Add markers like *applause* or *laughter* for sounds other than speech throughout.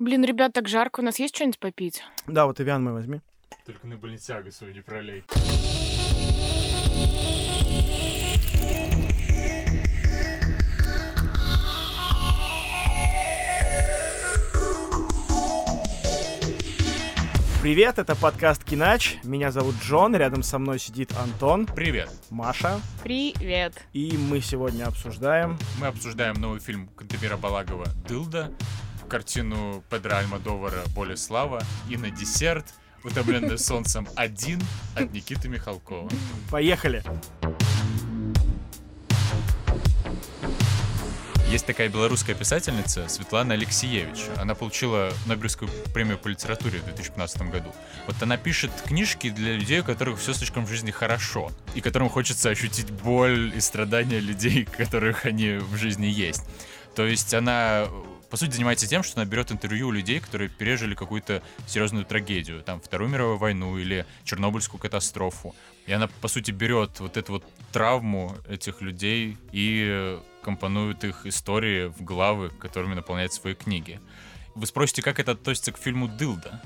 Блин, ребят, так жарко. У нас есть что-нибудь попить? Да, вот Ивян мой возьми. Только на больницягу свою не пролей. Привет, это подкаст Кинач. Меня зовут Джон, рядом со мной сидит Антон, Привет! Маша. Привет. И мы сегодня обсуждаем... Мы обсуждаем новый фильм Кантемира Балагова «Дылда», картину Педро Альмадовара «Более слава» и на десерт «Утомленный солнцем один» от Никиты Михалкова. Поехали! Есть такая белорусская писательница Светлана Алексеевич. Она получила Нобелевскую премию по литературе в 2015 году. Вот она пишет книжки для людей, у которых все слишком в жизни хорошо, и которым хочется ощутить боль и страдания людей, *laughs* которых они в жизни есть. То есть она по сути, занимается тем, что она берет интервью у людей, которые пережили какую-то серьезную трагедию, там, Вторую мировую войну или Чернобыльскую катастрофу. И она, по сути, берет вот эту вот травму этих людей и компонует их истории в главы, которыми наполняет свои книги. Вы спросите, как это относится к фильму «Дылда»?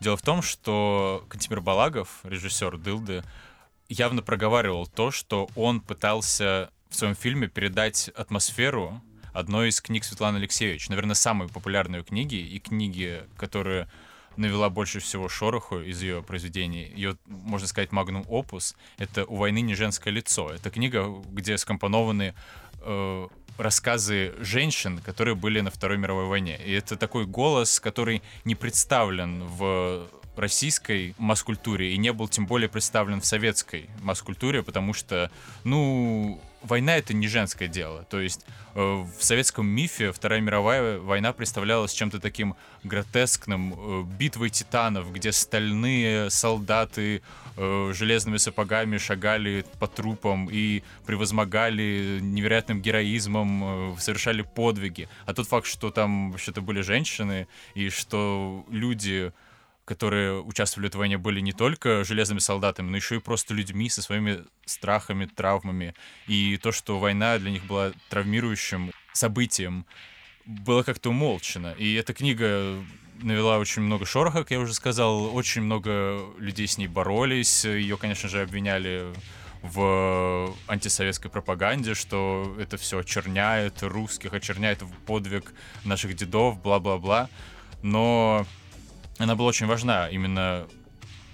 Дело в том, что Кантимир Балагов, режиссер «Дылды», явно проговаривал то, что он пытался в своем фильме передать атмосферу одной из книг Светланы Алексеевич. Наверное, самой популярной книги и книги, которые навела больше всего шороху из ее произведений. Ее, можно сказать, магнум опус — это «У войны не женское лицо». Это книга, где скомпонованы э, рассказы женщин, которые были на Второй мировой войне. И это такой голос, который не представлен в российской масс-культуре и не был тем более представлен в советской масс-культуре, потому что, ну, война это не женское дело. То есть э, в советском мифе Вторая мировая война представлялась чем-то таким гротескным, э, битвой титанов, где стальные солдаты э, железными сапогами шагали по трупам и превозмогали невероятным героизмом, совершали подвиги. А тот факт, что там вообще-то были женщины и что люди которые участвовали в этой войне, были не только железными солдатами, но еще и просто людьми со своими страхами, травмами. И то, что война для них была травмирующим событием, было как-то умолчено. И эта книга навела очень много шороха, как я уже сказал. Очень много людей с ней боролись. Ее, конечно же, обвиняли в антисоветской пропаганде, что это все очерняет русских, очерняет подвиг наших дедов, бла-бла-бла. Но она была очень важна именно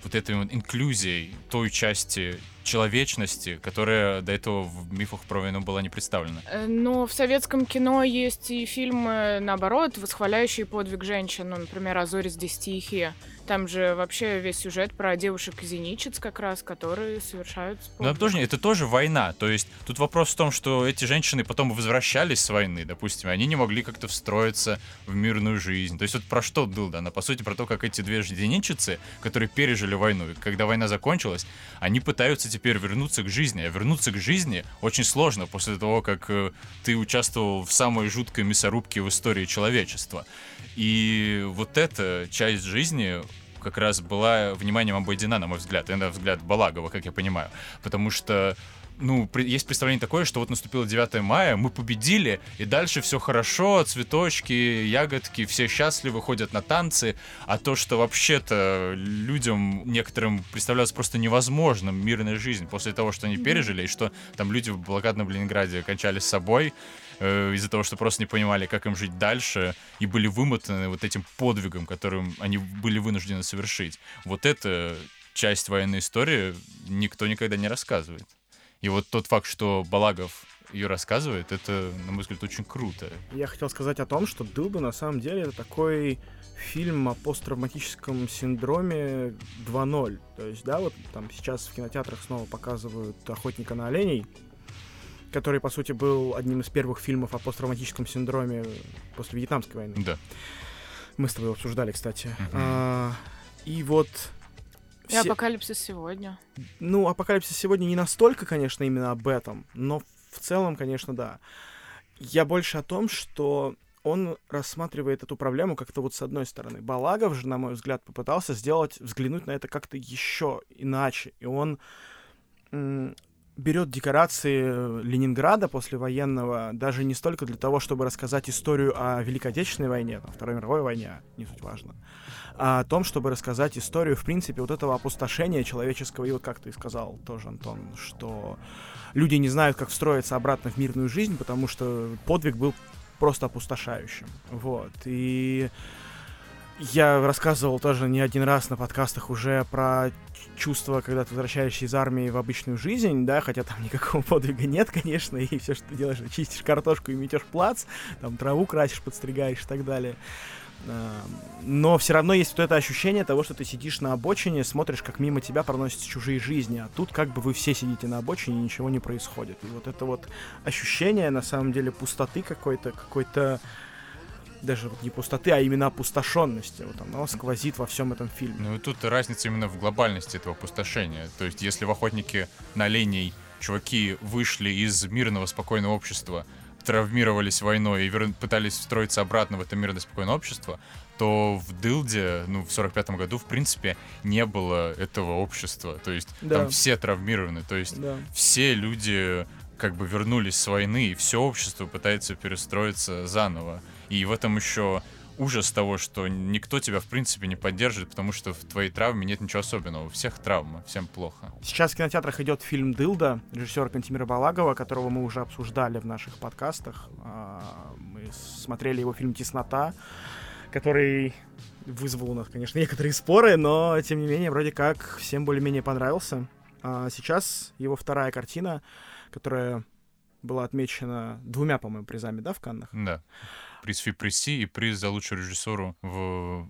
вот этой вот инклюзией той части человечности, которая до этого в мифах про войну была не представлена. Э, но в советском кино есть и фильмы, наоборот, восхваляющие подвиг женщин. Ну, например, «А зори здесь тихие». Там же вообще весь сюжет про девушек-зеничец как раз, которые совершают Ну, это тоже, это тоже война. То есть тут вопрос в том, что эти женщины потом возвращались с войны, допустим, они не могли как-то встроиться в мирную жизнь. То есть вот про что Дылда? Она, по сути, про то, как эти две зеничицы, которые пережили войну, и когда война закончилась, они пытаются теперь вернуться к жизни. А вернуться к жизни очень сложно после того, как э, ты участвовал в самой жуткой мясорубке в истории человечества. И вот эта часть жизни как раз была вниманием обойдена, на мой взгляд, и на взгляд Балагова, как я понимаю. Потому что ну, есть представление такое, что вот наступило 9 мая, мы победили, и дальше все хорошо, цветочки, ягодки, все счастливы, ходят на танцы, а то, что вообще-то людям некоторым представлялось просто невозможным мирная жизнь после того, что они пережили, и что там люди в блокадном Ленинграде кончали с собой, э, из-за того, что просто не понимали, как им жить дальше, и были вымотаны вот этим подвигом, которым они были вынуждены совершить. Вот эта часть военной истории никто никогда не рассказывает. И вот тот факт, что Балагов ее рассказывает, это, на мой взгляд, очень круто. Я хотел сказать о том, что Дылда на самом деле это такой фильм о посттравматическом синдроме 2.0. То есть, да, вот там сейчас в кинотеатрах снова показывают «Охотника на оленей», который, по сути, был одним из первых фильмов о посттравматическом синдроме после Вьетнамской войны. Да. Мы с тобой его обсуждали, кстати. Мгм. А, и вот... И все- «Апокалипсис сегодня». Ну, «Апокалипсис сегодня» не настолько, конечно, именно об этом, но в целом, конечно, да. Я больше о том, что он рассматривает эту проблему как-то вот с одной стороны. Балагов же, на мой взгляд, попытался сделать, взглянуть на это как-то еще иначе. И он берет декорации Ленинграда после военного даже не столько для того, чтобы рассказать историю о Великой Отечественной войне, там, Второй мировой войне, не суть важно, а о том, чтобы рассказать историю, в принципе, вот этого опустошения человеческого. И вот как ты сказал тоже, Антон, что люди не знают, как встроиться обратно в мирную жизнь, потому что подвиг был просто опустошающим. Вот. И я рассказывал тоже не один раз на подкастах уже про чувство, когда ты возвращаешься из армии в обычную жизнь, да, хотя там никакого *laughs* подвига нет, конечно, и все, что ты делаешь, чистишь картошку и метешь плац, там траву красишь, подстригаешь и так далее. Но все равно есть вот это ощущение того, что ты сидишь на обочине, смотришь, как мимо тебя проносятся чужие жизни, а тут как бы вы все сидите на обочине, и ничего не происходит. И вот это вот ощущение, на самом деле, пустоты какой-то, какой-то даже вот не пустоты, а именно опустошенности. Вот оно сквозит во всем этом фильме. Ну и тут разница именно в глобальности этого опустошения. То есть, если в охотнике на оленей чуваки вышли из мирного спокойного общества, травмировались войной и вер... пытались встроиться обратно в это мирное спокойное общество, то в Дылде, ну, в 45-м году, в принципе, не было этого общества. То есть да. там все травмированы, то есть да. все люди как бы вернулись с войны, и все общество пытается перестроиться заново. И в этом еще ужас того, что никто тебя, в принципе, не поддержит, потому что в твоей травме нет ничего особенного. У всех травма, всем плохо. Сейчас в кинотеатрах идет фильм «Дылда» режиссера Кантимира Балагова, которого мы уже обсуждали в наших подкастах. А, мы смотрели его фильм «Теснота», который вызвал у нас, конечно, некоторые споры, но, тем не менее, вроде как всем более-менее понравился. А сейчас его вторая картина, которая была отмечена двумя, по-моему, призами, да, в Каннах? Да приз Фипресси и приз за лучшую режиссуру в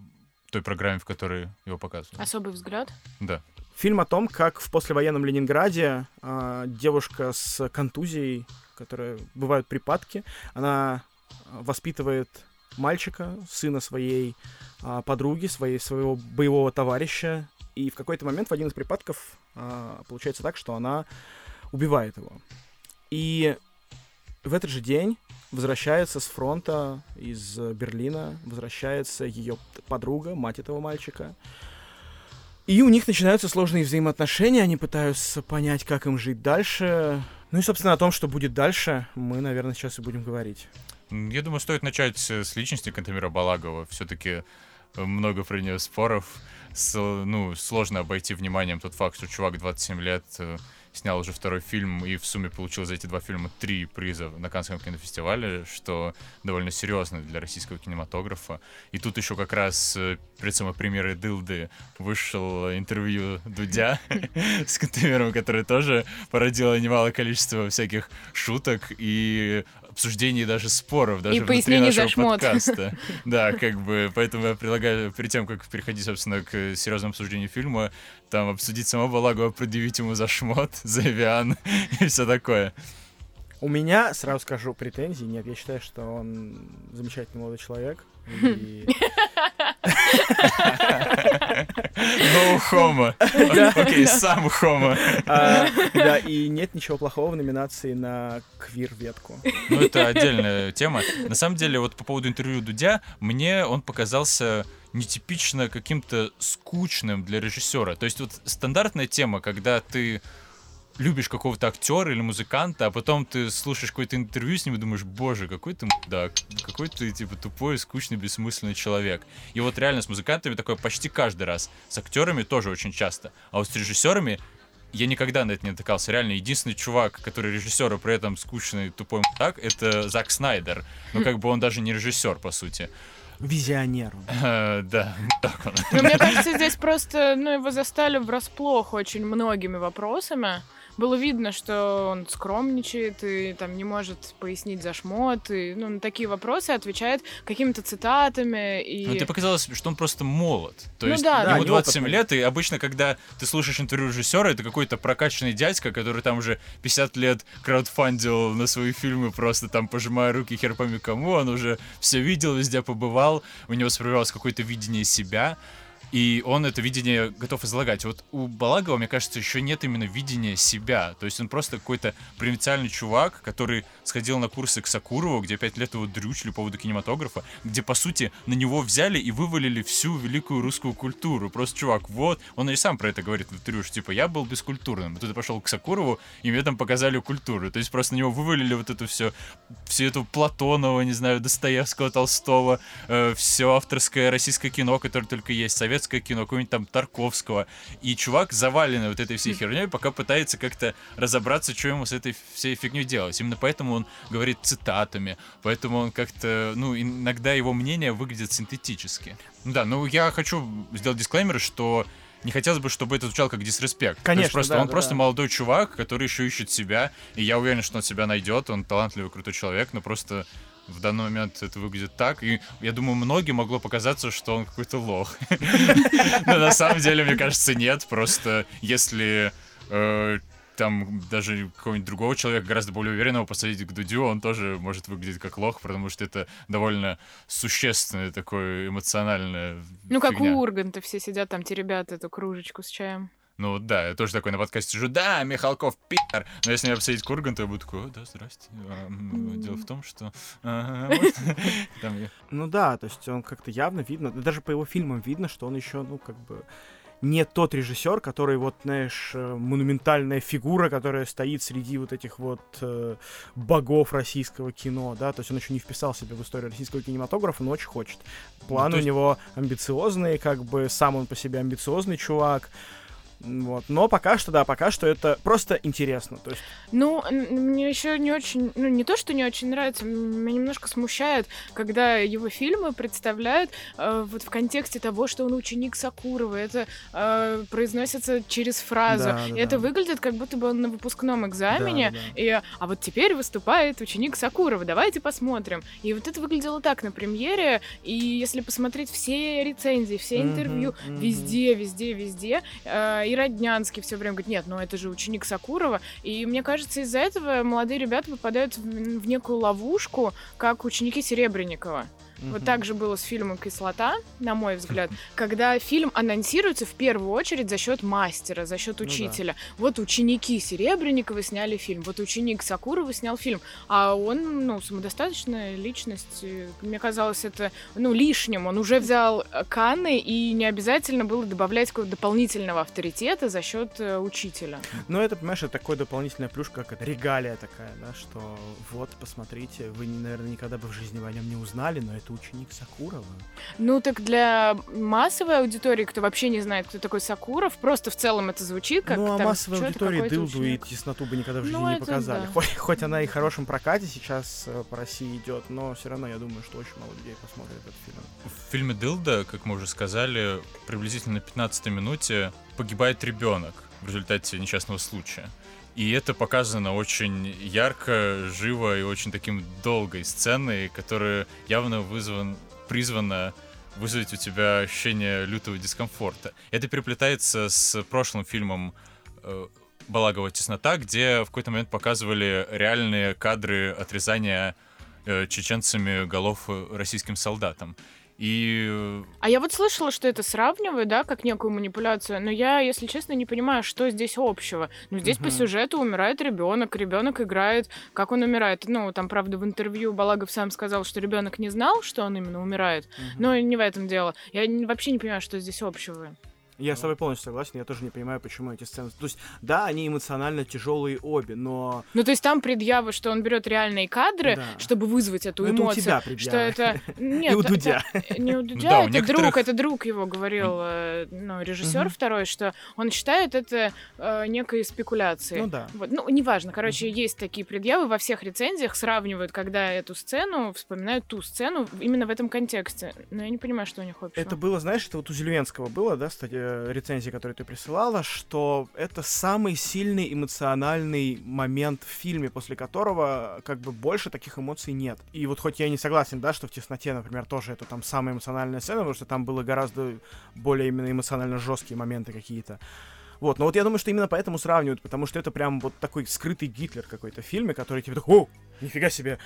той программе, в которой его показывают. Особый взгляд? Да. Фильм о том, как в послевоенном Ленинграде э, девушка с контузией, которая бывают припадки, она воспитывает мальчика, сына своей э, подруги, своей, своего боевого товарища, и в какой-то момент в один из припадков э, получается так, что она убивает его. И в этот же день возвращается с фронта из Берлина, возвращается ее подруга, мать этого мальчика. И у них начинаются сложные взаимоотношения, они пытаются понять, как им жить дальше. Ну и, собственно, о том, что будет дальше, мы, наверное, сейчас и будем говорить. Я думаю, стоит начать с личности Кантемира Балагова. Все-таки много про нее споров. С, ну, сложно обойти вниманием тот факт, что чувак 27 лет э, снял уже второй фильм и в сумме получил за эти два фильма три приза на Каннском кинофестивале, что довольно серьезно для российского кинематографа. И тут еще как раз э, перед самой премьерой «Дылды» вышел интервью Дудя *laughs* с Кантемиром, который тоже породило немало количество всяких шуток и обсуждений даже споров, даже и внутри нашего подкаста. *laughs* Да, как бы, поэтому я предлагаю, перед тем, как переходить, собственно, к серьезному обсуждению фильма, там обсудить самого Балагова, предъявить ему *laughs* за шмот, за авиан и все такое. У меня, сразу скажу, претензий нет. Я считаю, что он замечательный молодой человек. *laughs* No homo. Окей, сам homo. А, да, и нет ничего плохого в номинации на квир-ветку. Ну, это отдельная тема. На самом деле, вот по поводу интервью Дудя, мне он показался нетипично каким-то скучным для режиссера. То есть вот стандартная тема, когда ты любишь какого-то актера или музыканта, а потом ты слушаешь какое-то интервью с ним и думаешь, боже, какой ты мудак, какой ты, типа, тупой, скучный, бессмысленный человек. И вот реально с музыкантами такое почти каждый раз. С актерами тоже очень часто. А вот с режиссерами я никогда на это не натыкался. Реально, единственный чувак, который режиссер, а при этом скучный, тупой мудак, это Зак Снайдер. Ну, как бы он даже не режиссер, по сути. Визионер. Да, так он. Ну, мне кажется, здесь просто, ну, его застали врасплох очень многими вопросами было видно, что он скромничает и там не может пояснить за шмот, и ну, на такие вопросы отвечает какими-то цитатами. И... Ну, тебе показалось, что он просто молод. То ну, есть да, ему да, 27 лет, и обычно, когда ты слушаешь интервью режиссера, это какой-то прокачанный дядька, который там уже 50 лет краудфандил на свои фильмы, просто там пожимая руки хер пойми кому, он уже все видел, везде побывал, у него сформировалось какое-то видение себя. И он это видение готов излагать. Вот у Балагова, мне кажется, еще нет именно видения себя. То есть он просто какой-то провинциальный чувак, который сходил на курсы к Сакурову, где пять лет его дрючили по поводу кинематографа, где, по сути, на него взяли и вывалили всю великую русскую культуру. Просто чувак, вот, он и сам про это говорит в интервью, что, типа, я был бескультурным. Тут я пошел к Сакурову, и мне там показали культуру. То есть просто на него вывалили вот это все, всю эту Платонова, не знаю, Достоевского, Толстого, э, все авторское российское кино, которое только есть, совет советское кино, какого-нибудь там Тарковского. И чувак заваленный вот этой всей херней, пока пытается как-то разобраться, что ему с этой всей фигней делать. Именно поэтому он говорит цитатами, поэтому он как-то, ну, иногда его мнение выглядит синтетически. Да, ну я хочу сделать дисклеймер, что не хотелось бы, чтобы это звучало как дисреспект. Конечно, То есть просто да, он да, просто да. молодой чувак, который еще ищет себя, и я уверен, что он себя найдет, он талантливый, крутой человек, но просто в данный момент это выглядит так, и я думаю, многим могло показаться, что он какой-то лох. *laughs* Но на самом деле, мне кажется, нет, просто если э, там даже какого-нибудь другого человека, гораздо более уверенного, посадить к Дудю, он тоже может выглядеть как лох, потому что это довольно существенное такое эмоциональное Ну, как у Урганта все сидят там, те ребята, эту кружечку с чаем. Ну да, я тоже такой на подкасте сижу, да, Михалков пи***р. Но если меня посадить Курган, то я буду такой, да, здрасте. А, дело в том, что... *laughs* Ну да, то есть он как-то явно видно, даже по его фильмам видно, что он еще, ну, как бы не тот режиссер, который вот, знаешь, э, монументальная фигура, которая стоит среди вот этих вот э, богов российского кино, да, то есть он еще не вписал себя в историю российского кинематографа, но очень хочет. Планы ну, есть... у него амбициозные, как бы сам он по себе амбициозный чувак, вот. Но пока что, да, пока что это просто интересно. То есть... Ну, мне еще не очень, ну, не то, что не очень нравится, меня немножко смущает, когда его фильмы представляют э, вот в контексте того, что он ученик Сакурова. Это э, произносится через фразу. Да, да, и это выглядит, как будто бы он на выпускном экзамене. Да, да. И, а вот теперь выступает ученик Сакурова. Давайте посмотрим. И вот это выглядело так на премьере. И если посмотреть все рецензии, все интервью, mm-hmm, mm-hmm. везде, везде, везде, э, и Роднянский все время говорит, нет, ну это же ученик Сакурова. И мне кажется, из-за этого молодые ребята попадают в, в некую ловушку, как ученики Серебренникова. Вот так же было с фильмом «Кислота», на мой взгляд, *laughs* когда фильм анонсируется в первую очередь за счет мастера, за счет учителя. Ну, да. Вот ученики Серебренникова сняли фильм, вот ученик Сакурова снял фильм, а он, ну, самодостаточная личность. Мне казалось, это, ну, лишним. Он уже взял Канны, и не обязательно было добавлять какого-то дополнительного авторитета за счет э, учителя. Ну, это, понимаешь, это такой дополнительная плюшка, как это регалия такая, да, что вот, посмотрите, вы, наверное, никогда бы в жизни о нем не узнали, но это ученик Сакурова. Ну так для массовой аудитории, кто вообще не знает, кто такой Сакуров, просто в целом это звучит как Ну а там, массовой аудитории дылду ученик. и тесноту бы никогда в жизни ну, не показали. Да. Хоть, хоть она и в хорошем прокате сейчас э, по России идет, но все равно я думаю, что очень мало людей посмотрит этот фильм. В фильме Дылда, как мы уже сказали, приблизительно на 15 минуте погибает ребенок в результате несчастного случая. И это показано очень ярко, живо и очень таким долгой сценой, которая явно вызван, призвана вызвать у тебя ощущение лютого дискомфорта. Это переплетается с прошлым фильмом э, Балагова «Теснота», где в какой-то момент показывали реальные кадры отрезания э, чеченцами голов российским солдатам. И... А я вот слышала, что это сравнивают, да, как некую манипуляцию, но я, если честно, не понимаю, что здесь общего. Ну, здесь угу. по сюжету умирает ребенок, ребенок играет, как он умирает. Ну, там, правда, в интервью Балагов сам сказал, что ребенок не знал, что он именно умирает, угу. но не в этом дело. Я вообще не понимаю, что здесь общего. Я с тобой полностью согласен, я тоже не понимаю, почему эти сцены. То есть, да, они эмоционально тяжелые обе, но. Ну, то есть там предъявы, что он берет реальные кадры, да. чтобы вызвать эту но эмоцию. Это у тебя предъявы. Что это. *laughs* Нет, И у Дудя. Не у Дудя, это некоторых... друг, это друг его говорил, э, ну, режиссер второй, что он считает это э, некой спекуляцией. Ну да. Вот. Ну, неважно. Короче, есть такие предъявы во всех рецензиях, сравнивают, когда эту сцену, вспоминают ту сцену именно в этом контексте. Но я не понимаю, что у них общего. Это было, знаешь, это вот у Зеленского было, да, кстати, рецензии, которые ты присылала, что это самый сильный эмоциональный момент в фильме, после которого как бы больше таких эмоций нет. И вот хоть я не согласен, да, что в «Тесноте», например, тоже это там самая эмоциональная сцена, потому что там было гораздо более именно эмоционально жесткие моменты какие-то. Вот, но вот я думаю, что именно поэтому сравнивают, потому что это прям вот такой скрытый Гитлер какой-то в фильме, который тебе такой, о, нифига себе,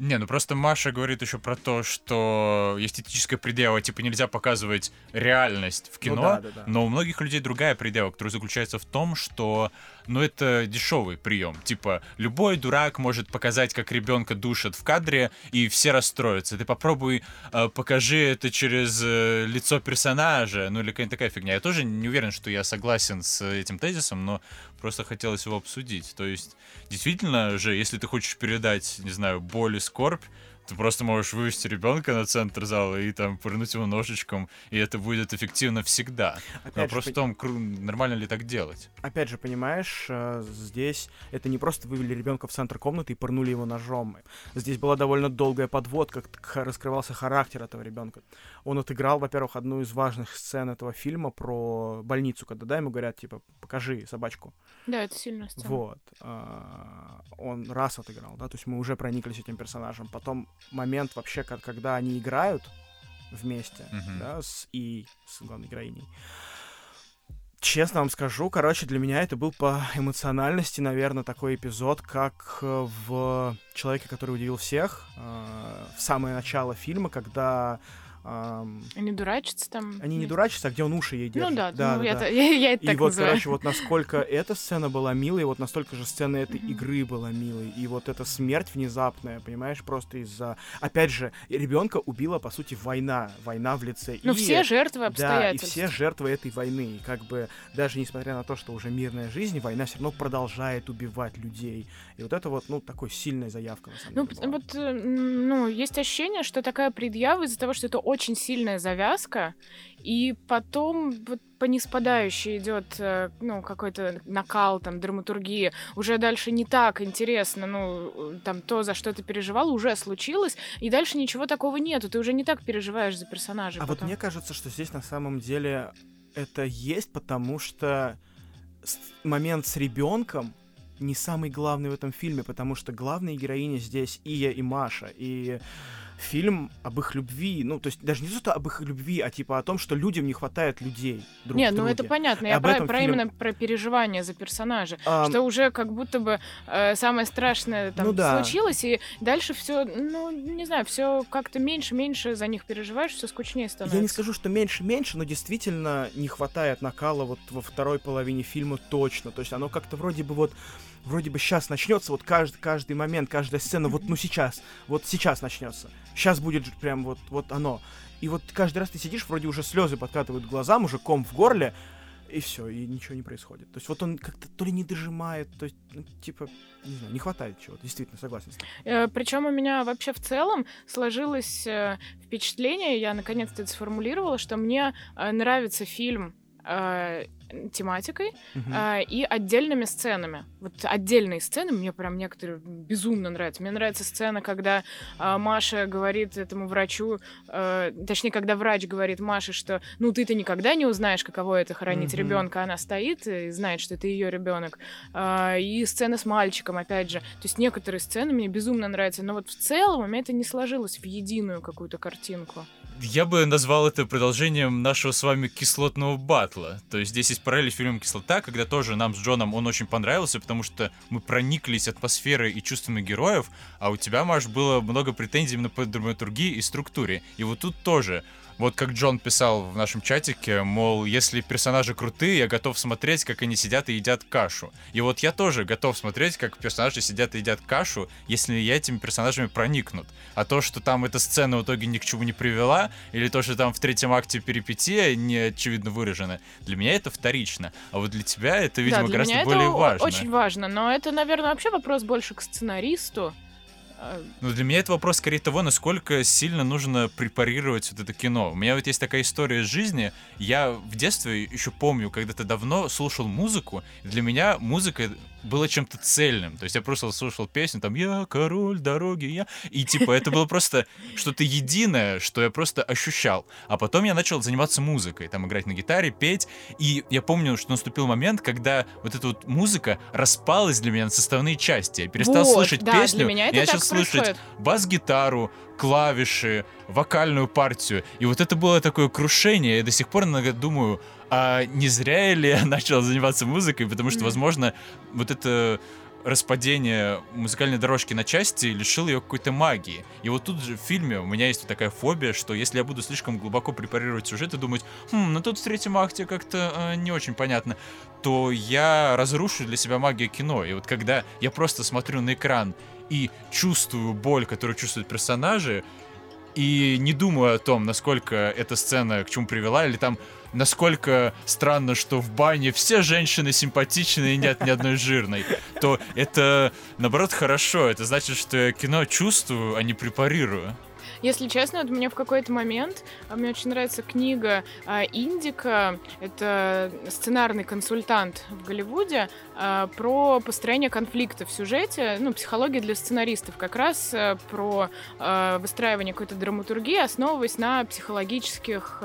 Не, ну просто Маша говорит еще про то, что эстетическая предела, типа нельзя показывать реальность в кино, Ну да, да, да. но у многих людей другая предела, которая заключается в том, что, ну это дешевый прием, типа любой дурак может показать, как ребенка душат в кадре, и все расстроятся. Ты попробуй э, покажи это через э, лицо персонажа, ну или какая-то такая фигня. Я тоже не уверен, что я согласен с этим тезисом, но просто хотелось его обсудить. То есть, действительно же, если ты хочешь передать, не знаю, боль и скорбь, ты просто можешь вывести ребенка на центр зала и там пырнуть его ножичком, и это будет эффективно всегда. Опять Но же, просто в том, нормально ли так делать. Опять же, понимаешь, э, здесь это не просто вывели ребенка в центр комнаты и пырнули его ножом. Здесь была довольно долгая подводка, как раскрывался характер этого ребенка. Он отыграл, во-первых, одну из важных сцен этого фильма про больницу, когда да, ему говорят, типа, покажи собачку. Да, это сильная сцена. Вот. А, Он раз отыграл, да, то есть мы уже прониклись этим персонажем. Потом момент вообще, ка- когда они играют вместе, Мгм. да, с и с главной героиней. Честно вам скажу, короче, для меня это был по эмоциональности, наверное, такой эпизод, как э, в «Человеке, который удивил всех», э, в самое начало фильма, когда Они дурачатся там. они не дурачатся, а где он уши ей держит. Ну да, ну, я, та- *laughs* я, я это И так вот, называю. короче, вот насколько *laughs* эта сцена была милой, вот настолько же сцена этой игры была милой. И вот эта смерть внезапная, понимаешь, просто из-за... Опять же, ребенка убила, по сути, война. Война в лице. Ну, и... все жертвы Да, и обстоятельств. все жертвы этой войны. И как бы даже несмотря на то, что уже мирная жизнь, война все равно продолжает убивать людей. И вот это вот, ну, такой сильная заявка, на самом Ну, деле. была. вот, э, ну, есть ощущение, что такая предъява из-за того, что это очень сильная завязка, и потом вот по неспадающей идет, э, ну, какой-то накал, там, драматургии. Уже дальше не так интересно, ну, там, то, за что ты переживал, уже случилось, и дальше ничего такого нету, ты уже не так переживаешь за персонажей А вот потом. мне кажется, что здесь на самом деле это есть, потому что момент с ребенком не самый главный в этом фильме, потому что главные героини здесь Ия и Маша. И фильм об их любви, ну, то есть даже не то, об их любви, а типа о том, что людям не хватает людей друг Не, ну это понятно. Я про, про фильм- именно про переживания за персонажа. Ам, что уже как будто бы э, самое страшное там Ну да. случилось, и дальше все, ну, не знаю, все как-то меньше-меньше за них переживаешь, все скучнее становится. Я не скажу, что меньше-меньше, но действительно не хватает накала вот во второй половине фильма точно. То есть оно как-то вроде бы вот вроде бы сейчас начнется, вот каждый, каждый момент, каждая сцена, вот ну сейчас, вот сейчас начнется. Сейчас будет прям вот, вот оно. И вот каждый раз ты сидишь, вроде уже слезы подкатывают глазам, уже ком в горле, и все, и ничего не происходит. То есть вот он как-то то ли не дожимает, то есть, ну, типа, не знаю, не хватает чего-то. Действительно, согласен тобой. Причем у меня вообще в целом сложилось э, впечатление, я наконец-то это сформулировала, что мне э, нравится фильм э, тематикой Мгм. а, и отдельными сценами. Вот отдельные сцены мне прям некоторые безумно нравятся. Мне нравится сцена, когда а, Маша говорит этому врачу, э, точнее, когда врач говорит Маше, что ну ты-то никогда не узнаешь, каково это хоронить Мгм. ребенка. Она стоит и знает, что это ее ребенок. и сцена с мальчиком, опять же. То есть некоторые сцены мне безумно нравятся, но вот в целом у меня это не сложилось в единую какую-то картинку. Я бы назвал это продолжением нашего с вами кислотного батла. То есть здесь есть параллель с фильмом «Кислота», когда тоже нам с Джоном он очень понравился, потому что мы прониклись атмосферой и чувствами героев, а у тебя, Маш, было много претензий именно по драматургии и структуре. И вот тут тоже вот как Джон писал в нашем чатике, мол, если персонажи крутые, я готов смотреть, как они сидят и едят кашу. И вот я тоже готов смотреть, как персонажи сидят и едят кашу, если я этими персонажами проникнут. А то, что там эта сцена в итоге ни к чему не привела, или то, что там в третьем акте перипетия не очевидно выражена, для меня это вторично. А вот для тебя это, видимо, да, для гораздо меня более это важно. очень важно, но это, наверное, вообще вопрос больше к сценаристу. Ну, для меня это вопрос скорее того, насколько сильно нужно препарировать вот это кино. У меня вот есть такая история из жизни. Я в детстве еще помню, когда-то давно слушал музыку, для меня музыка была чем-то цельным. То есть я просто слушал песню, там «Я король дороги, я...» И типа это было просто что-то единое, что я просто ощущал. А потом я начал заниматься музыкой, там играть на гитаре, петь. И я помню, что наступил момент, когда вот эта вот музыка распалась для меня на составные части. Я перестал вот, слышать да, песню, я начал происходит. бас-гитару, клавиши, вокальную партию. И вот это было такое крушение. Я до сих пор иногда думаю, а не зря ли я *laughs* начал заниматься музыкой, потому что, возможно, вот это распадение музыкальной дорожки на части лишил ее какой-то магии. И вот тут же в фильме у меня есть вот такая фобия, что если я буду слишком глубоко препарировать сюжет и думать, хм, ну тут в третьем акте как-то э, не очень понятно, то я разрушу для себя магию кино. И вот когда я просто смотрю на экран и чувствую боль, которую чувствуют персонажи, и не думаю о том, насколько эта сцена к чему привела, или там насколько странно, что в бане все женщины симпатичные и нет ни одной жирной, то это, наоборот, хорошо. Это значит, что я кино чувствую, а не препарирую. Если честно, вот мне в какой-то момент, а, мне очень нравится книга а, Индика, это сценарный консультант в Голливуде, а, про построение конфликта в сюжете, ну, психология для сценаристов, как раз про выстраивание какой-то драматургии, основываясь на психологических,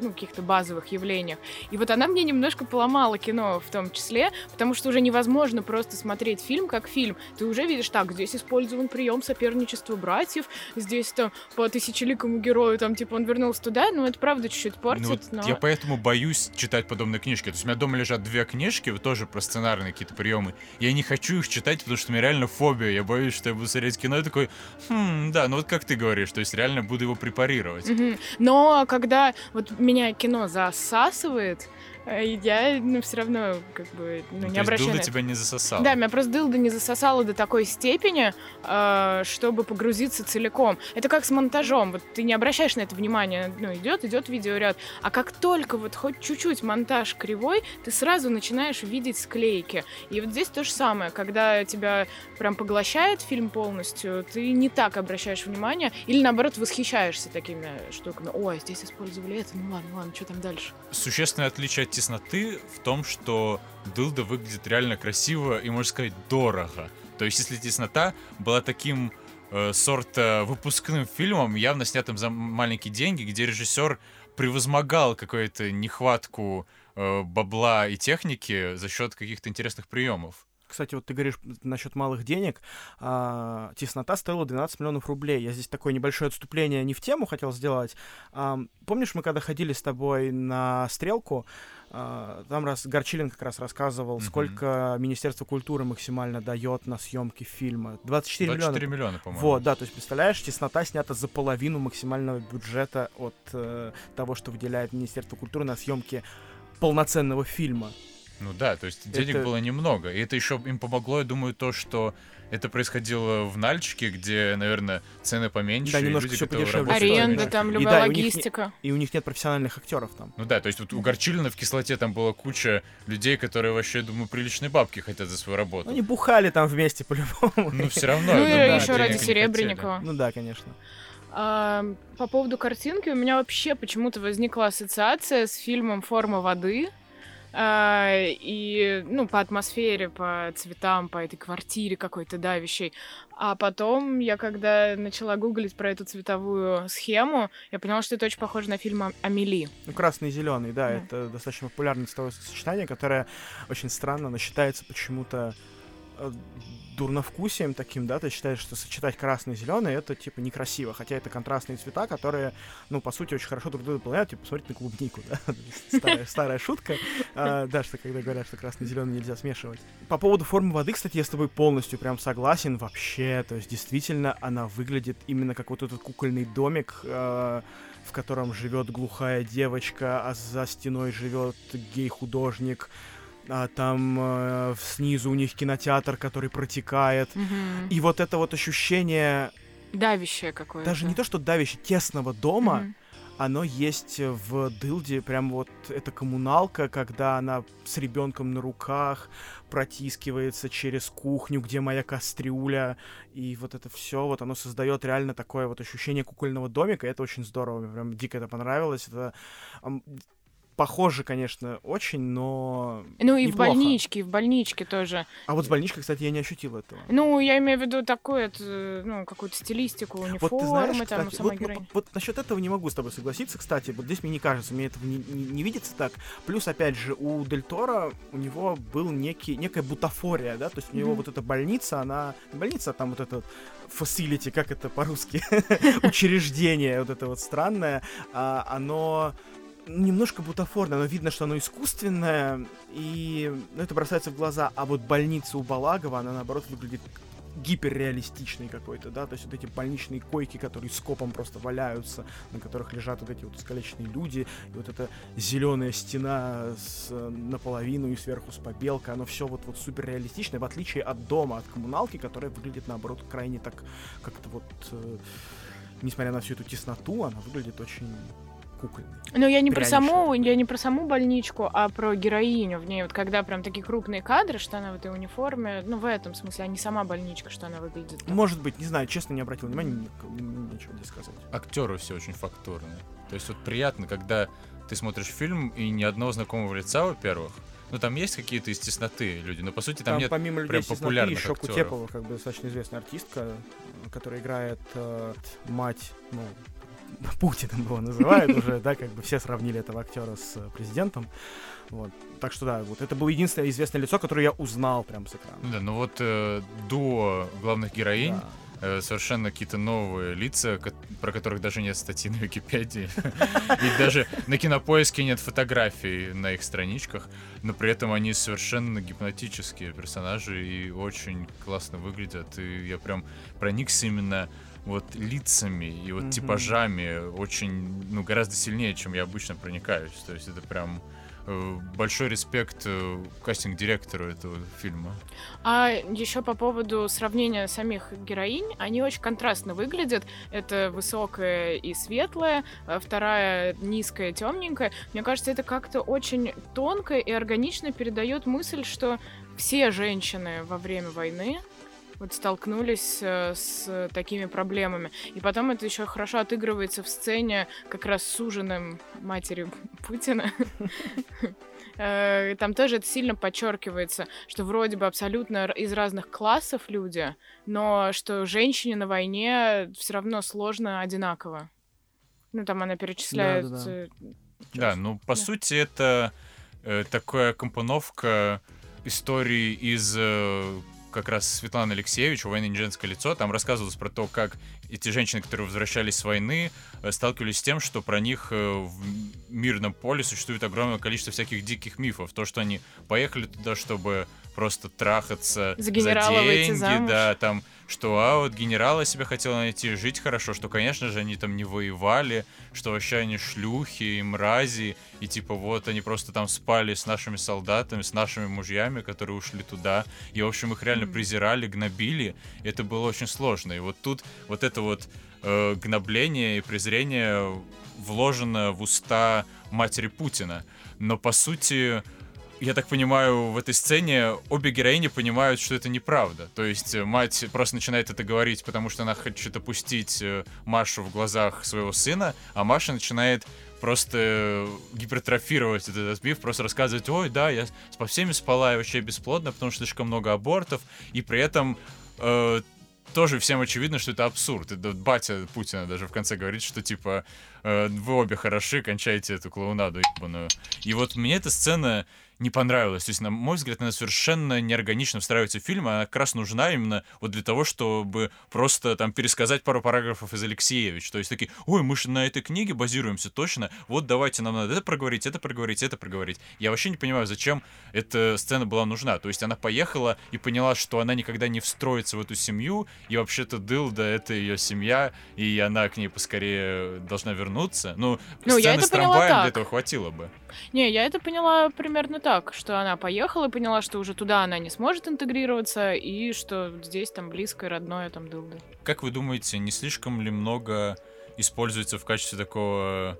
ну, каких-то базовых явлениях. И вот она мне немножко поломала кино в том числе, потому что уже невозможно просто смотреть фильм как фильм. Ты уже видишь, так, здесь использован прием соперничества братьев, здесь там по тысячеликому герою, там, типа, он вернулся туда, ну, это правда чуть-чуть портит, Ну, вот но... Я поэтому боюсь читать подобные книжки. То есть у меня дома лежат две книжки, вот тоже про сценарные какие-то приемы. Я не хочу их читать, потому что у меня реально фобия. Я боюсь, что я буду смотреть кино и такой, хм, да, ну вот как ты говоришь, то есть реально буду его препарировать. Мгм. Но когда вот меня кино засасывает, я, ну, все равно, как бы, ну, не обращаю дылда тебя не засосал. Да, меня просто дылда не засосала до такой степени, э, чтобы погрузиться целиком. Это как с монтажом. Вот ты не обращаешь на это внимания. Ну, идет, идет видеоряд. А как только вот хоть чуть-чуть монтаж кривой, ты сразу начинаешь видеть склейки. И вот здесь то же самое. Когда тебя прям поглощает фильм полностью, ты не так обращаешь внимание. Или наоборот восхищаешься такими штуками. Ой, здесь использовали это. Ну ладно, ладно, что там дальше? Существенное отличие от тесноты в том, что дылда выглядит реально красиво и, можно сказать, дорого. То есть, если теснота была таким э, сорта выпускным фильмом, явно снятым за маленькие деньги, где режиссер превозмогал какую-то нехватку э, бабла и техники за счет каких-то интересных приемов. Кстати, вот ты говоришь насчет малых денег. А, теснота стоила 12 миллионов рублей. Я здесь такое небольшое отступление не в тему хотел сделать. А, помнишь, мы когда ходили с тобой на стрелку, там раз Горчилин как раз рассказывал, Мгм. сколько Министерство культуры максимально дает на съемки фильма. 24, 24 миллиона. миллиона, по-моему. Вот, да, то есть, представляешь, теснота снята за половину максимального бюджета от э, того, что выделяет Министерство культуры на съемки полноценного фильма. Ну да, то есть денег Это- было немного. И это еще им помогло, я думаю, то, что это происходило в Нальчике, где, наверное, цены поменьше. Да, и немножко люди готовы подешевле Аренда, да. там И любая да, и у них не- логистика. И у них нет профессиональных актеров там. Ну да, то есть вот у Горчилина в кислоте там была куча людей, которые вообще, я думаю, приличные бабки хотят за свою работу. Они бухали там вместе по-любому. Ну все равно. Ну и думаю, еще ради Серебренникова. Ну да, конечно. А, по поводу картинки у меня вообще почему-то возникла ассоциация с фильмом «Форма воды». А, и, ну, по атмосфере, по цветам, по этой квартире какой-то давящей. А потом я, когда начала гуглить про эту цветовую схему, я поняла, что это очень похоже на фильм «А- «Амели». Ну, красный и зеленый, да, Да. это достаточно популярное цветовое сочетание, которое очень странно, но считается почему-то дурновкусием таким, да, ты считаешь, что сочетать красный и зеленый это типа некрасиво, хотя это контрастные цвета, которые, ну, по сути, очень хорошо друг друга дополняют, типа, посмотрите на клубнику, да, *laughs* старая, старая шутка, а, да, что когда говорят, что красный и зеленый нельзя смешивать. По поводу формы воды, кстати, я с тобой полностью прям согласен вообще, то есть действительно она выглядит именно как вот этот кукольный домик, э, в котором живет глухая девочка, а за стеной живет гей-художник, а там э, снизу у них кинотеатр, который протекает. И вот это вот ощущение, Давящее какое-то. даже не то, что давящее, тесного дома, Мгм. оно есть в Дылде, прям вот эта коммуналка, когда она с ребенком на руках протискивается через кухню, где моя кастрюля, и вот это все, вот оно создает реально такое вот ощущение кукольного домика, и это очень здорово, мне прям дико это понравилось, это похоже, конечно, очень, но Ну и в неплохо. больничке, и в больничке тоже. А вот с больничкой, кстати, я не ощутил этого. Ну, я имею в виду такую, это, ну, какую-то стилистику, Вот униформы, ты знаешь, там, кстати, самой вот, героини. вот, вот насчет этого не могу с тобой согласиться, кстати, вот здесь мне не кажется, мне этого не, не- не видится так. Плюс, опять же, у Дель Торо у него был некий, некая бутафория, да, то есть у него Мгм. вот эта больница, она, больница, а там вот этот facility, как это по-русски, *laughs* *laughs* учреждение вот это вот странное, а, оно немножко бутафорное, но видно, что оно искусственное, и ну, это бросается в глаза. А вот больница у Балагова, она наоборот выглядит гиперреалистичный какой-то, да, то есть вот эти больничные койки, которые скопом просто валяются, на которых лежат вот эти вот искалеченные люди, и вот эта зеленая стена с, наполовину и сверху с побелкой, оно все вот, вот супер реалистичное, в отличие от дома, от коммуналки, которая выглядит, наоборот, крайне так, как-то вот, э, несмотря на всю эту тесноту, она выглядит очень кукольный. Ну, я не про саму, я не про саму больничку, а про героиню в ней. Вот когда прям такие крупные кадры, что она в этой униформе, ну, в этом смысле, а не сама больничка, что она выглядит. Так. Может быть, не знаю, честно, не обратил внимания, ничего не сказать. Актеры все очень фактурные. То есть вот приятно, когда ты смотришь фильм и ни одного знакомого лица, во-первых, ну, там есть какие-то из тесноты люди, но по сути там, там нет помимо людей прям популярных еще актеров. Кутепова, как бы достаточно известная артистка, которая играет э, мать, ну, *laughs* Путиным его называют уже, да, как бы все сравнили этого актера с э, президентом. Вот. Так что да, вот это было единственное известное лицо, которое я узнал прям с экрана. Да, ну вот э, до главных героинь да. э, совершенно какие-то новые лица, про которых даже нет статьи на Википедии. *laughs* И даже на кинопоиске нет фотографий на их страничках, но при этом они совершенно гипнотические персонажи и очень классно выглядят. И я прям проникся именно вот лицами и вот mm-hmm. типажами очень, ну, гораздо сильнее, чем я обычно проникаюсь. То есть это прям э, большой респект э, кастинг-директору этого фильма. А еще по поводу сравнения самих героинь, они очень контрастно выглядят. Это высокая и светлая, а вторая низкая, темненькая. Мне кажется, это как-то очень тонко и органично передает мысль, что все женщины во время войны вот столкнулись э, с такими проблемами. И потом это еще хорошо отыгрывается в сцене как раз с ужином матери Путина. *laughs* Э, там тоже это сильно подчеркивается, что вроде бы абсолютно из разных классов люди, но что женщине на войне все равно сложно одинаково. Ну, там она перечисляет... Да, да, да. да ну, по да. сути, это э, такая компоновка истории из э, как раз Светлана Алексеевич, военное женское лицо, там рассказывалось про то, как эти женщины, которые возвращались с войны, э, сталкивались с тем, что про них э, в мирном поле существует огромное количество всяких диких мифов. То, что они поехали туда, чтобы просто трахаться за, за деньги, да, там что а вот генерала себе хотела найти, жить хорошо, что, конечно же, они там не воевали, что вообще они шлюхи и мрази, и типа вот они просто там спали с нашими солдатами, с нашими мужьями, которые ушли туда, и, в общем, их реально презирали, гнобили, это было очень сложно. И вот тут вот это вот э, гнобление и презрение вложено в уста матери Путина. Но, по сути, я так понимаю, в этой сцене обе героини понимают, что это неправда. То есть э, мать просто начинает это говорить, потому что она хочет опустить э, Машу в глазах своего сына, а Маша начинает просто э, гипертрофировать этот миф, просто рассказывать, ой, да, я по всеми спала и вообще бесплодно, потому что слишком много абортов, и при этом э, тоже всем очевидно, что это абсурд. Это батя Путина даже в конце говорит, что типа э, вы обе хороши, кончайте эту клоунаду ебаную. И вот мне эта сцена не понравилась. То есть, на мой взгляд, она совершенно неорганично встраивается в фильм, она как раз нужна именно вот для того, чтобы просто там пересказать пару параграфов из Алексеевич. То есть такие, ой, мы же на этой книге базируемся точно, вот давайте нам надо это проговорить, это проговорить, это проговорить. Я вообще не понимаю, зачем эта сцена была нужна. То есть она поехала и поняла, что она никогда не встроится в эту семью, и вообще-то Дылда — это ее семья, и она к ней поскорее должна вернуться. Ну, ну сцены с трамваем для этого хватило бы. Не, я это поняла примерно так, что она поехала и поняла, что уже туда она не сможет интегрироваться, и что здесь там близкое, родное там Дылды. Как вы думаете, не слишком ли много используется в качестве такого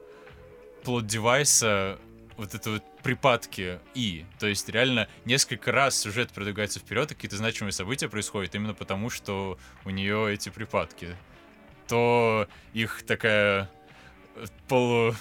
плод-девайса вот это вот припадки и. То есть реально несколько раз сюжет продвигается вперед, и какие-то значимые события происходят именно потому, что у нее эти припадки. То их такая полу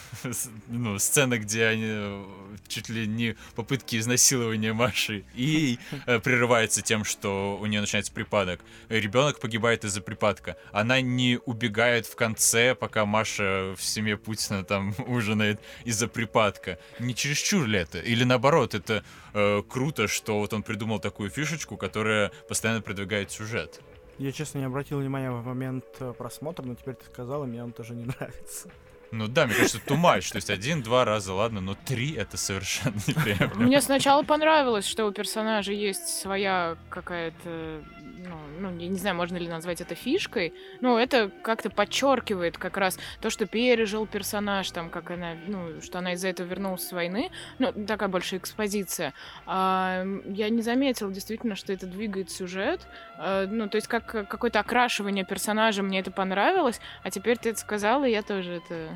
ну, сцена, где они э, чуть ли не попытки изнасилования Маши и э, прерывается тем, что у нее начинается припадок. Ребенок погибает из-за припадка. Она не убегает в конце, пока Маша в семье Путина там *laughs* ужинает из-за припадка. Не чересчур ли это? Или наоборот, это э, круто, что вот он придумал такую фишечку, которая постоянно продвигает сюжет. Я, честно, не обратил внимания в момент э, просмотра, но теперь ты сказал, и мне он тоже не *laughs* нравится. Ну да, мне кажется, much. То есть один-два раза, ладно, но три это совершенно *laughs* неприемлемо. Мне сначала понравилось, что у персонажа есть своя какая-то ну, ну, я не знаю, можно ли назвать это фишкой, но это как-то подчеркивает как раз то, что пережил персонаж, там, как она, ну, что она из-за этого вернулась с войны, ну, такая большая экспозиция. А, я не заметила действительно, что это двигает сюжет, а, ну, то есть как какое-то окрашивание персонажа, мне это понравилось, а теперь ты это сказала, и я тоже это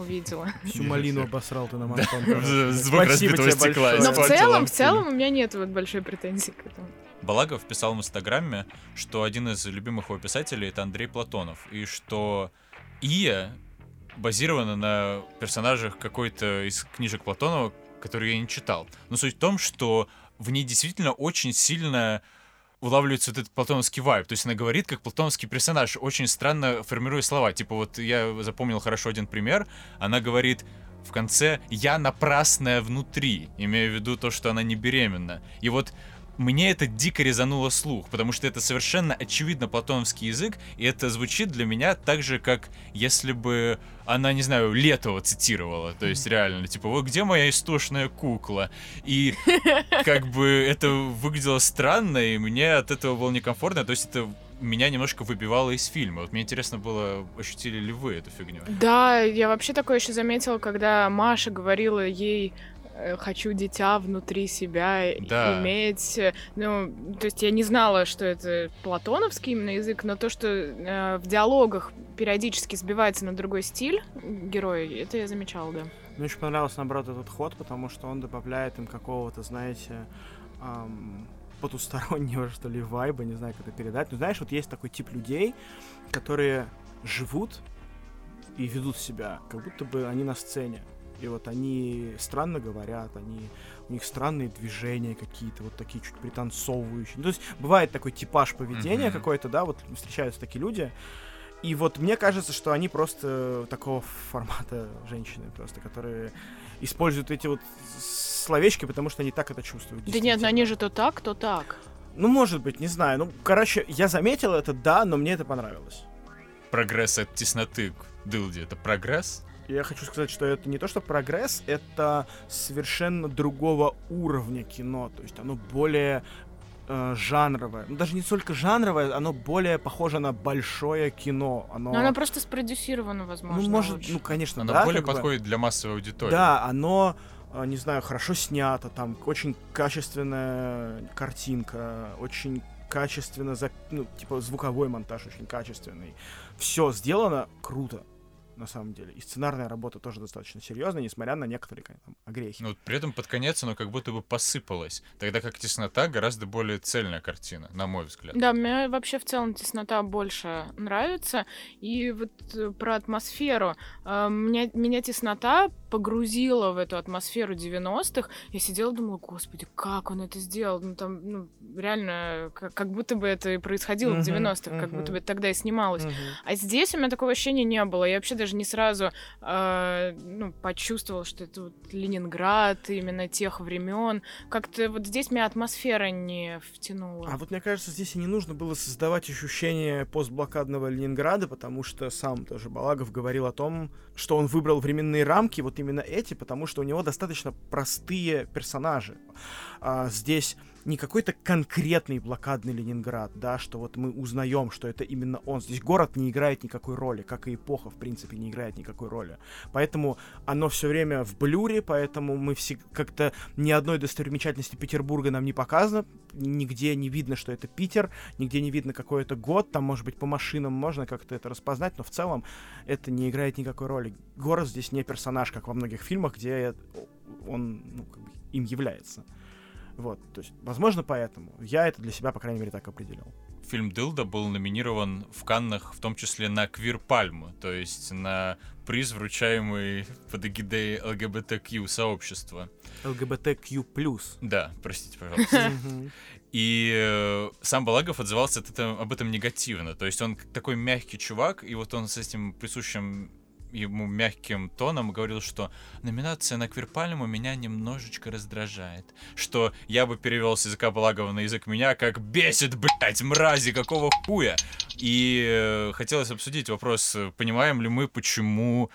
увидела. Всю малину обосрал ты на марафон. Звук разбитого стекла. Но в целом, в целом у меня нет вот большой претензии к этому. Балагов писал в Инстаграме, что один из любимых его писателей это Андрей Платонов, и что Ия базирована на персонажах какой-то из книжек Платонова, которые я не читал. Но суть в том, что в ней действительно очень сильно улавливается вот этот платоновский вайб. То есть она говорит как платоновский персонаж, очень странно формируя слова. Типа вот я запомнил хорошо один пример. Она говорит в конце «я напрасная внутри», имея в виду то, что она не беременна. И вот мне это дико резануло слух, потому что это совершенно очевидно платоновский язык, и это звучит для меня так же, как если бы она, не знаю, Летова цитировала. То есть реально, типа, вот где моя истошная кукла? И как бы это выглядело странно, и мне от этого было некомфортно. То есть это меня немножко выбивало из фильма. Вот мне интересно было, ощутили ли вы эту фигню? Да, я вообще такое еще заметила, когда Маша говорила ей хочу дитя внутри себя да. иметь. Э, ну, то есть я не знала, что это платоновский именно язык, но то, что э, в диалогах периодически сбивается на другой стиль героя, это я замечала, да. Мне очень понравился, наоборот, этот ход, потому что он добавляет им какого-то, знаете, эм, потустороннего, *laughs* что ли, вайба, не знаю, как это передать. Но знаешь, вот есть такой тип людей, которые живут и ведут себя, как будто бы они на сцене. И вот они странно говорят, они, у них странные движения какие-то, вот такие чуть пританцовывающие. Ну, то есть бывает такой типаж поведения mm-hmm. какой-то, да, вот встречаются такие люди. И вот мне кажется, что они просто такого формата женщины, просто, которые используют эти вот словечки, потому что они так это чувствуют. Да нет, они же то так, то так. Ну, может быть, не знаю. Ну, короче, я заметил это, да, но мне это понравилось. Прогресс от тесноты к дылде — это прогресс? Я хочу сказать, что это не то, что прогресс, это совершенно другого уровня кино. То есть оно более э, жанровое. Ну, даже не только жанровое, оно более похоже на большое кино. Оно... Но оно просто спродюсировано, возможно. Ну, может, лучше. ну, конечно, оно да. более подходит бы. для массовой аудитории. Да, оно э, не знаю, хорошо снято, там очень качественная картинка, очень качественно, за, ну, типа звуковой монтаж очень качественный. Все сделано круто на самом деле. И сценарная работа тоже достаточно серьезная, несмотря на некоторые там, огрехи. Ну, при этом под конец оно как будто бы посыпалось. Тогда как «Теснота» гораздо более цельная картина, на мой взгляд. Да, мне вообще в целом «Теснота» больше нравится. И вот э, про атмосферу. Э, меня, меня «Теснота» погрузила в эту атмосферу 90-х. Я сидела думала, господи, как он это сделал? Ну, там, ну, реально, как, как будто бы это и происходило uh-huh, в 90-х, uh-huh. как будто бы это тогда и снималось. Uh-huh. А здесь у меня такого ощущения не было. Я вообще даже не сразу э, ну, почувствовала, что это вот Ленинград, именно тех времен. Как-то вот здесь меня атмосфера не втянула. А вот мне кажется, здесь и не нужно было создавать ощущение постблокадного Ленинграда, потому что сам тоже Балагов говорил о том, что он выбрал временные рамки, вот именно эти, потому что у него достаточно простые персонажи. А, здесь не какой-то конкретный блокадный Ленинград, да, что вот мы узнаем, что это именно он. Здесь город не играет никакой роли, как и эпоха, в принципе, не играет никакой роли. Поэтому оно все время в блюре, поэтому мы все как-то ни одной достопримечательности Петербурга нам не показано, нигде не видно, что это Питер, нигде не видно какой это год, там, может быть, по машинам можно как-то это распознать, но в целом это не играет никакой роли. Город здесь не персонаж, как во многих фильмах, где он ну, им является. Вот, то есть, возможно, поэтому. Я это для себя, по крайней мере, так определил. Фильм «Дылда» был номинирован в Каннах, в том числе на Квир-пальму, то есть на приз, вручаемый под эгидой ЛГБТQ сообщества. ЛГБТQ+. Да, простите, пожалуйста. И э, сам Балагов отзывался от этого, об этом негативно. То есть он такой мягкий чувак, и вот он с этим присущим ему мягким тоном говорил, что номинация на Квирпальму меня немножечко раздражает. Что я бы перевел с языка Балагова на язык меня как «бесит, блядь, мрази, какого хуя?» И э, хотелось обсудить вопрос, понимаем ли мы, почему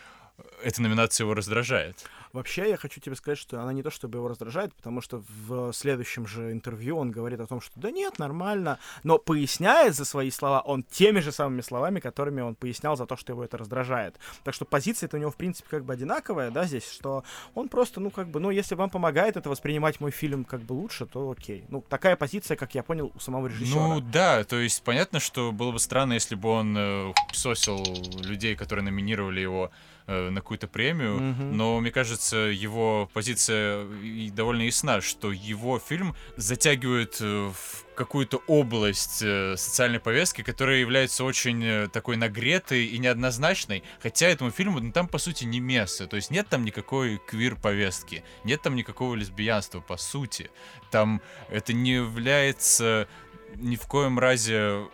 эта номинация его раздражает. Вообще, я хочу тебе сказать, что она не то чтобы его раздражает, потому что в следующем же интервью он говорит о том, что да нет, нормально, но поясняет за свои слова он теми же самыми словами, которыми он пояснял за то, что его это раздражает. Так что позиция-то у него, в принципе, как бы одинаковая, да, здесь, что он просто, ну, как бы, ну, если вам помогает это воспринимать мой фильм как бы лучше, то окей. Ну, такая позиция, как я понял, у самого режиссера. Ну, да, то есть понятно, что было бы странно, если бы он э, сосил людей, которые номинировали его э, на какую-то премию, Мгм. но мне кажется, его позиция довольно ясна, что его фильм затягивает э, в какую-то область э, социальной повестки, которая является очень такой нагретой и неоднозначной, хотя этому фильму ну, там по сути не место, то есть нет там никакой квир-повестки, нет там никакого лесбиянства по сути, там это не является ни в коем разе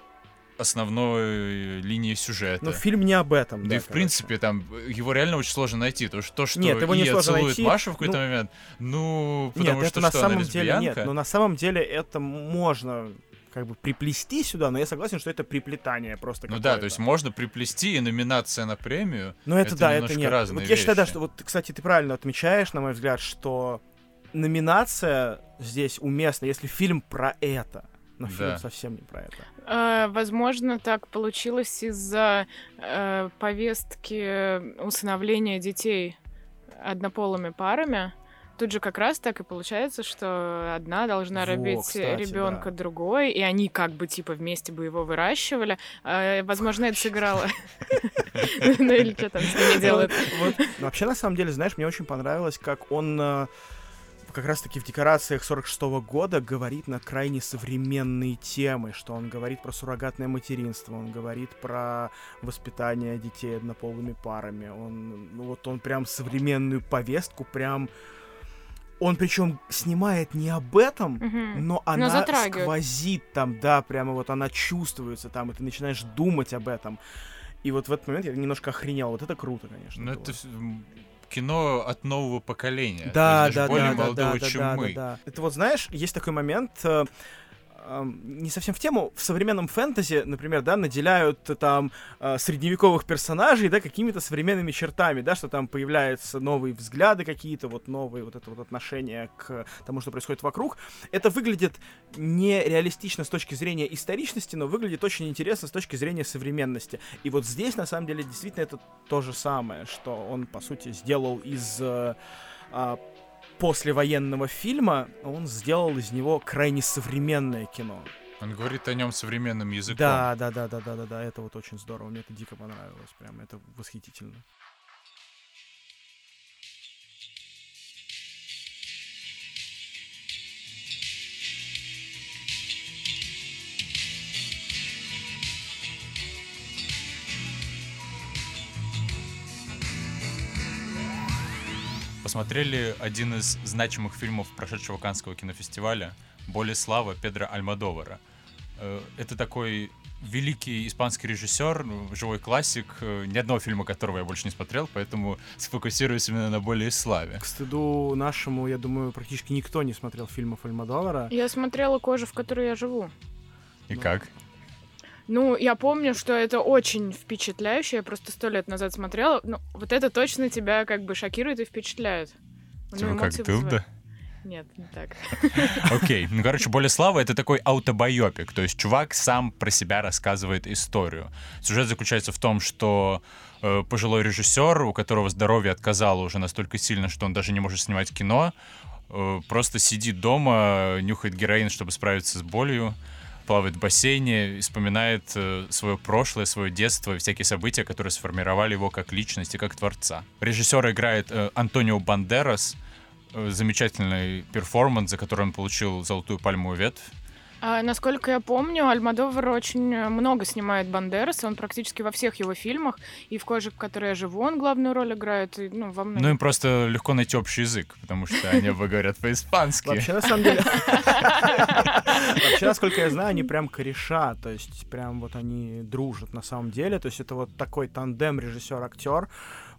основной линией сюжета. Но фильм не об этом, Да, да, и в короче. принципе там э, его реально очень сложно найти. То, что, то, что Нет, его не сложно целует найти. Машу в какой-то Ну, момент, ну, потому Нет, что это на что, она самом деле нет, но на самом деле это можно как бы приплести сюда, но я согласен, что это приплетание просто Ну да, то есть можно приплести и номинация на премию. Ну это, это да, это нет. разные Вот я считаю, да, вещи. что вот, кстати, ты правильно отмечаешь, на мой взгляд, что номинация здесь уместна, если фильм про это. Но фильм Да. совсем не про это. Э, Возможно, так получилось из-за э, повестки усыновления детей однополыми парами. Тут же как раз так и получается, что одна должна Во, родить кстати, ребенка да. другой, и они как бы типа вместе бы его выращивали. Э, Возможно, это сыграло. *laughs* Ну или что там с ними делают. Но Вообще, на самом деле, знаешь, мне очень понравилось, как он э, как раз-таки в декорациях 46 года говорит на крайне современные темы, что он говорит про суррогатное материнство, он говорит про воспитание детей однополыми парами, он, ну вот он прям современную повестку прям... Он причем снимает не об этом, Мгм. но она затрагивает. сквозит там, да, прямо вот она чувствуется там, и ты начинаешь думать об этом. И вот в этот момент я немножко охренел. Вот это круто, конечно. Ну это м, кино от нового поколения. Да, даже да, более да, да, молодого, да, да, чем да, мы. да, да. Это вот, знаешь, есть такой момент, э, не совсем в тему, в современном фэнтези, например, да, наделяют там э, средневековых персонажей, да, какими-то современными чертами, да, что там появляются новые взгляды какие-то, вот новые вот это вот отношение к тому, что происходит вокруг. Это выглядит нереалистично с точки зрения историчности, но выглядит очень интересно с точки зрения современности. И вот здесь, на самом деле, действительно это то же самое, что он, по сути, сделал из а, послевоенного фильма, он сделал из него крайне современное кино. Он говорит о нем современным языком. Да, да, да, да, да, да, да, это вот очень здорово, мне это дико понравилось, прям это восхитительно. Посмотрели один из значимых фильмов прошедшего Канского кинофестиваля «Более слава» Педро Альмадовара. Э, Это такой великий испанский режиссер, живой классик, э, ни одного фильма которого я больше не смотрел, поэтому сфокусируюсь именно на «Более славе». К стыду нашему, я думаю, практически никто не смотрел фильмов Альмадовара. Я смотрела кожу, в которой я живу. И Ну. как? Ну, я помню, что это очень впечатляюще. Я просто сто лет назад смотрела. Ну, вот это точно тебя как бы шокирует и впечатляет. Типа как дылда? Нет, не так. *laughs* Окей, ну, короче, «Боль и слава» — это такой аутобайопик, то есть чувак сам про себя рассказывает историю. Сюжет заключается в том, что э, пожилой режиссер, у которого здоровье отказало уже настолько сильно, что он даже не может снимать кино, э, просто сидит дома, нюхает героин, чтобы справиться с болью, плавает в бассейне, вспоминает э, свое прошлое, свое детство и всякие события, которые сформировали его как личность и как творца. Режиссер играет э, Антонио Бандерас, э, замечательный перформанс, за который он получил золотую пальмовую ветвь. А, насколько я помню, Альмадовар очень э, много снимает Бандераса. Он практически во всех его фильмах. И в «Коже, в которой я живу» он главную роль играет. И, ну, во многих. Ну им просто легко найти общий язык, потому что они оба говорят по-испански. Вообще, на самом деле... *laughs* Вообще, насколько я знаю, они прям кореша, то есть прям вот они дружат на самом деле. То есть это вот такой тандем режиссер-актер,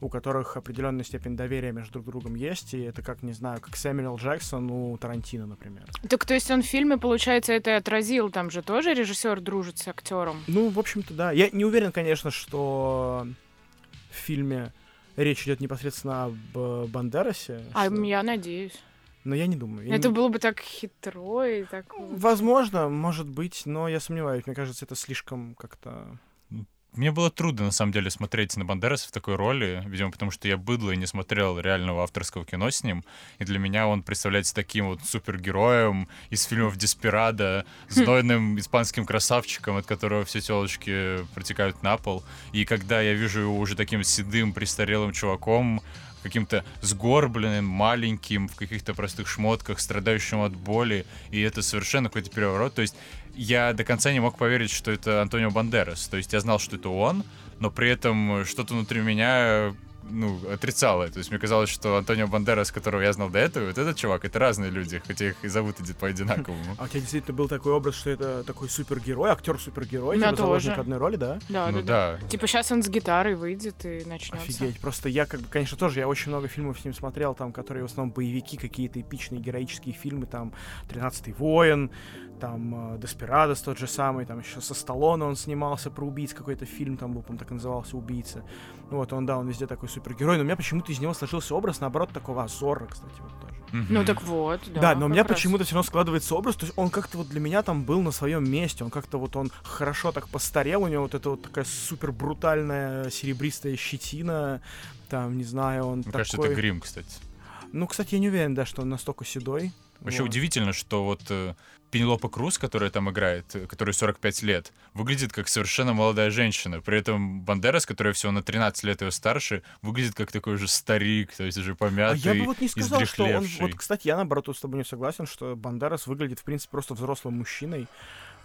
у которых определенная степень доверия между друг другом есть. И это как, не знаю, как Сэмюэл Джексон у Тарантино, например. Так, то есть он в фильме, получается, это и отразил. Там же тоже режиссер дружит с актером. Ну, в общем-то, да. Я не уверен, конечно, что в фильме речь идет непосредственно об э, Бандерасе. А что- я надеюсь. Но я не думаю. Я Это не- было бы так хитро и так... Возможно, может быть, но я сомневаюсь. Мне кажется, это слишком как-то... Мне было трудно, на самом деле, смотреть на Бандераса в такой роли, видимо, потому что я быдло и не смотрел реального авторского кино с ним, и для меня он представляется таким вот супергероем из фильмов «Деспирадо», знойным *laughs* испанским красавчиком, от которого все телочки протекают на пол. И когда я вижу его уже таким седым, престарелым чуваком, каким-то сгорбленным, маленьким, в каких-то простых шмотках, страдающим от боли, и это совершенно какой-то переворот. То есть я до конца не мог поверить, что это Антонио Бандерас. То есть я знал, что это он, но при этом что-то внутри меня ну, отрицало. То есть мне казалось, что Антонио Бандерас, которого я знал до этого, вот этот чувак, это разные люди, хотя их и зовут иди- по-одинаковому. *laughs* А у тебя действительно был такой образ, что это такой супергерой, актер-супергерой, У меня типа заложник одной роли, да? Да, Ну да, да. да. Типа сейчас он с гитарой выйдет и начнется. Офигеть. Просто я, как бы, конечно, тоже, я очень много фильмов с ним смотрел, там, которые в основном боевики, какие-то эпичные, героические фильмы, там, «Тринадцатый воин», там, э, «Деспирадос» тот же самый, там, еще со Сталлоне он снимался про убийц, какой-то фильм там был, по так и назывался «Убийца». Ну вот, он, да, он везде такой супергерой, но у меня почему-то из него сложился образ, наоборот, такого Азора, кстати, вот тоже. Ну так вот, да. Да, но у меня раз. почему-то все равно складывается образ, то есть он как-то вот для меня там был на своем месте, он как-то вот он хорошо так постарел, у него вот эта вот такая супер брутальная серебристая щетина, там, не знаю, он Мне такой... кажется, это грим, кстати. Ну, кстати, я не уверен, да, что он настолько седой. Вообще Вот. удивительно, что вот э, Пенелопа Круз, которая там играет, э, которой 45 лет, выглядит как совершенно молодая женщина. При этом Бандерас, которая всего на 13 лет ее старше, выглядит как такой же старик, то есть уже А помятый, я бы вот не сказал, что он... Вот, кстати, я, наоборот, с тобой не согласен, что Бандерас выглядит, в принципе, просто взрослым мужчиной.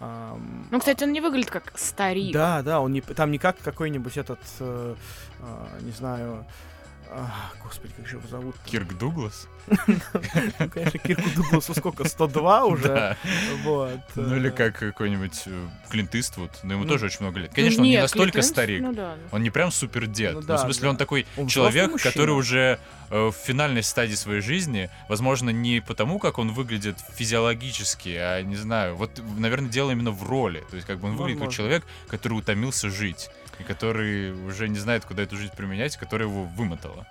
Ну, кстати, он не выглядит как старик. Да, да, он не, там не как какой-нибудь этот, э, а, не знаю, а, господи, как же его зовут? Кирк Дуглас? Ну, конечно, Кирку Дугласу сколько, 102 уже? Вот. Ну или э, как какой-нибудь э, Клинт Иствуд, но ему Ну, тоже очень много лет. Конечно, он не настолько старик. Ну. Он не прям супер дед. Ну в смысле, он такой человек, который уже э, в финальной стадии своей жизни, возможно, не потому, как он выглядит физиологически, а не знаю, вот, наверное, дело именно в роли. То есть, как бы он выглядит как человек, который утомился жить. И который уже не знает, куда эту жизнь применять, которая его вымотала.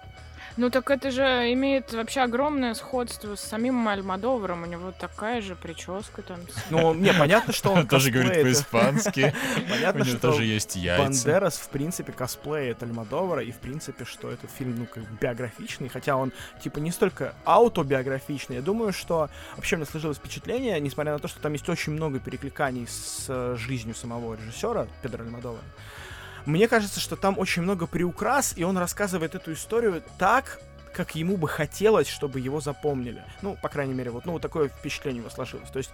Ну так это же имеет вообще огромное сходство с самим Альмадовром. У него такая же прическа там. Ну, не, понятно, что он Он тоже говорит по-испански. *laughs* У Понятно, него что тоже есть яйца. Бандерас, в принципе, косплеит Альмадовара, и, в принципе, что этот фильм, ну, как бы биографичный, хотя он, типа, не столько аутобиографичный. Я думаю, что вообще у меня сложилось впечатление, несмотря на то, что там есть очень много перекликаний с э, жизнью самого режиссера Педро Альмадовара, мне кажется, что там очень много приукрас, и он рассказывает эту историю так, как ему бы хотелось, чтобы его запомнили. Ну, по крайней мере, вот, ну, вот такое впечатление у него сложилось. То есть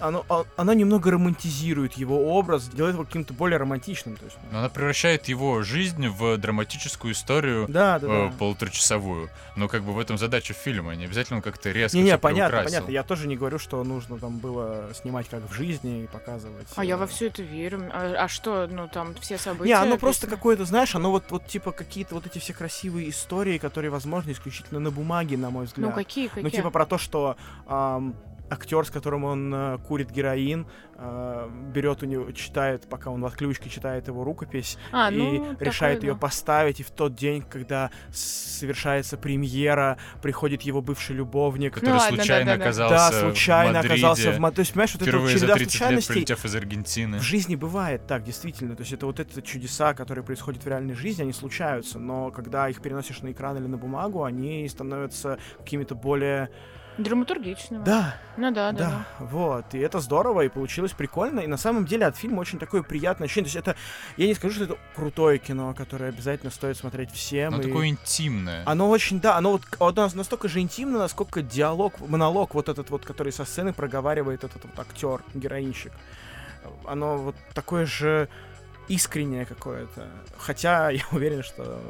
оно, а- оно немного романтизирует его образ, делает его каким-то более романтичным. То есть, ну. Она превращает его жизнь в драматическую историю Да, да, э, да. полуторачасовую. Но как бы в этом задача фильма. Не обязательно он как-то резко Не-не, всё понятно, приукрасил. понятно. Я тоже не говорю, что нужно там было снимать как в жизни и показывать. А я э, во все это верю. А, а что, ну там все события. Не, оно просто какое-то, знаешь, оно вот, вот типа какие-то вот эти все красивые истории, которые, возможно, исключительно на бумаге, на мой взгляд. Ну какие, какие? Ну, типа про то, что ам, актер, с которым он э, курит героин, э, берет у него, читает, пока он в отключке читает его рукопись, а, и ну, решает такое, ее да. поставить, и в тот день, когда совершается премьера, приходит его бывший любовник. Который Ну ладно, случайно да-да-да. оказался Да, случайно в Мадриде, оказался в Ма- То есть, понимаешь, вот это вот впервые за череда 30 лет случайностей прилетев из Аргентины. в жизни бывает так, действительно. То есть это вот эти чудеса, которые происходят в реальной жизни, они случаются. Но когда их переносишь на экран или на бумагу, они становятся какими-то более... Драматургичного. Да, Ну да, да. да, да. вот. И это здорово, и получилось прикольно. И на самом деле от фильма очень такое приятное ощущение. То есть это... Я не скажу, что это крутое кино, которое обязательно стоит смотреть всем. Оно и- такое интимное. Оно очень, да, оно вот оно настолько же интимно, насколько диалог, монолог вот этот вот, который со сцены проговаривает этот вот актер, героинщик. Оно вот такое же искреннее какое-то. Хотя *laughs* я уверен, что,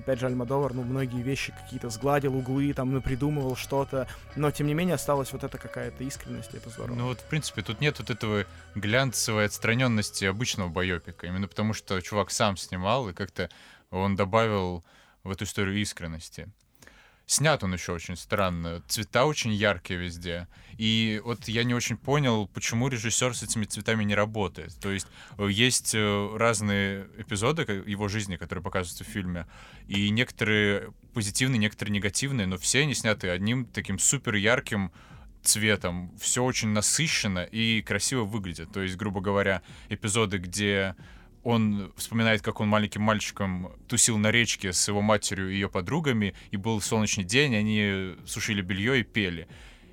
опять же, Альмадовар, ну, многие вещи какие-то сгладил, углы, там, ну, придумывал что-то, но, тем не менее, осталась вот эта какая-то искренность, и это здорово. Ну вот, в принципе, тут нет вот этого глянцевой отстраненности обычного байопика. Именно потому, что чувак сам снимал, и как-то он добавил в эту историю искренности. Снят он еще очень странно. Цвета очень яркие везде. И вот я не очень понял, почему режиссер с этими цветами не работает. То есть э, есть э, разные эпизоды его жизни, которые показываются в фильме, и некоторые позитивные, некоторые негативные, но все они сняты одним таким супер ярким цветом. Все очень насыщенно и красиво выглядит. То есть, грубо говоря, эпизоды, где он вспоминает, как он маленьким мальчиком тусил на речке с его матерью и ее подругами, и был солнечный день, они сушили белье и пели.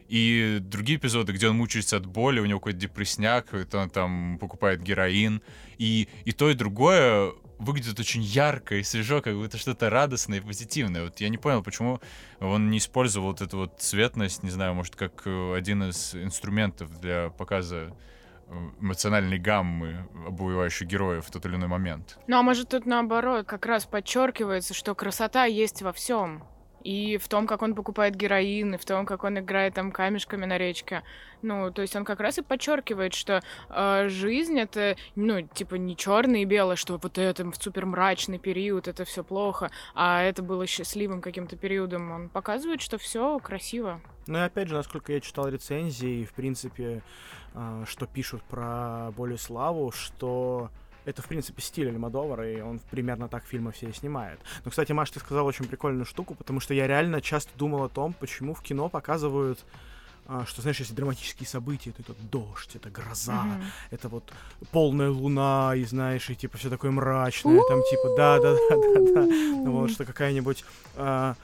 И другие эпизоды, где он мучается от боли, у него какой-то депрессняк, он там покупает героин. И, и то, и другое выглядит очень ярко и свежо, как будто что-то радостное и позитивное. Вот я не понял, почему он не использовал вот эту вот цветность, не знаю, может, как э, один из инструментов для показа эмоциональной гаммы обуевающих героев в тот или иной момент. Ну а может тут наоборот, как раз подчеркивается, что красота есть во всем и в том, как он покупает героин, и в том, как он играет там камешками на речке. Ну, то есть он как раз и подчеркивает, что э, жизнь это, ну, типа не черное и белое, что вот это в супер мрачный период, это все плохо, а это было счастливым каким-то периодом. Он показывает, что все красиво. Ну и опять же, насколько я читал рецензии, в принципе, э, что пишут про Болеславу, что это, в принципе, стиль Альмадовара, и он примерно так фильмы все и снимает. Но, кстати, Маш, ты сказал очень прикольную штуку, потому что я реально часто думал о том, почему в кино показывают а, что, знаешь, если драматические события, то это дождь, это гроза, mm-hmm. это вот полная луна, и знаешь, и типа все такое мрачное, там типа, да, да, да, да, да, ну вот что какая-нибудь а,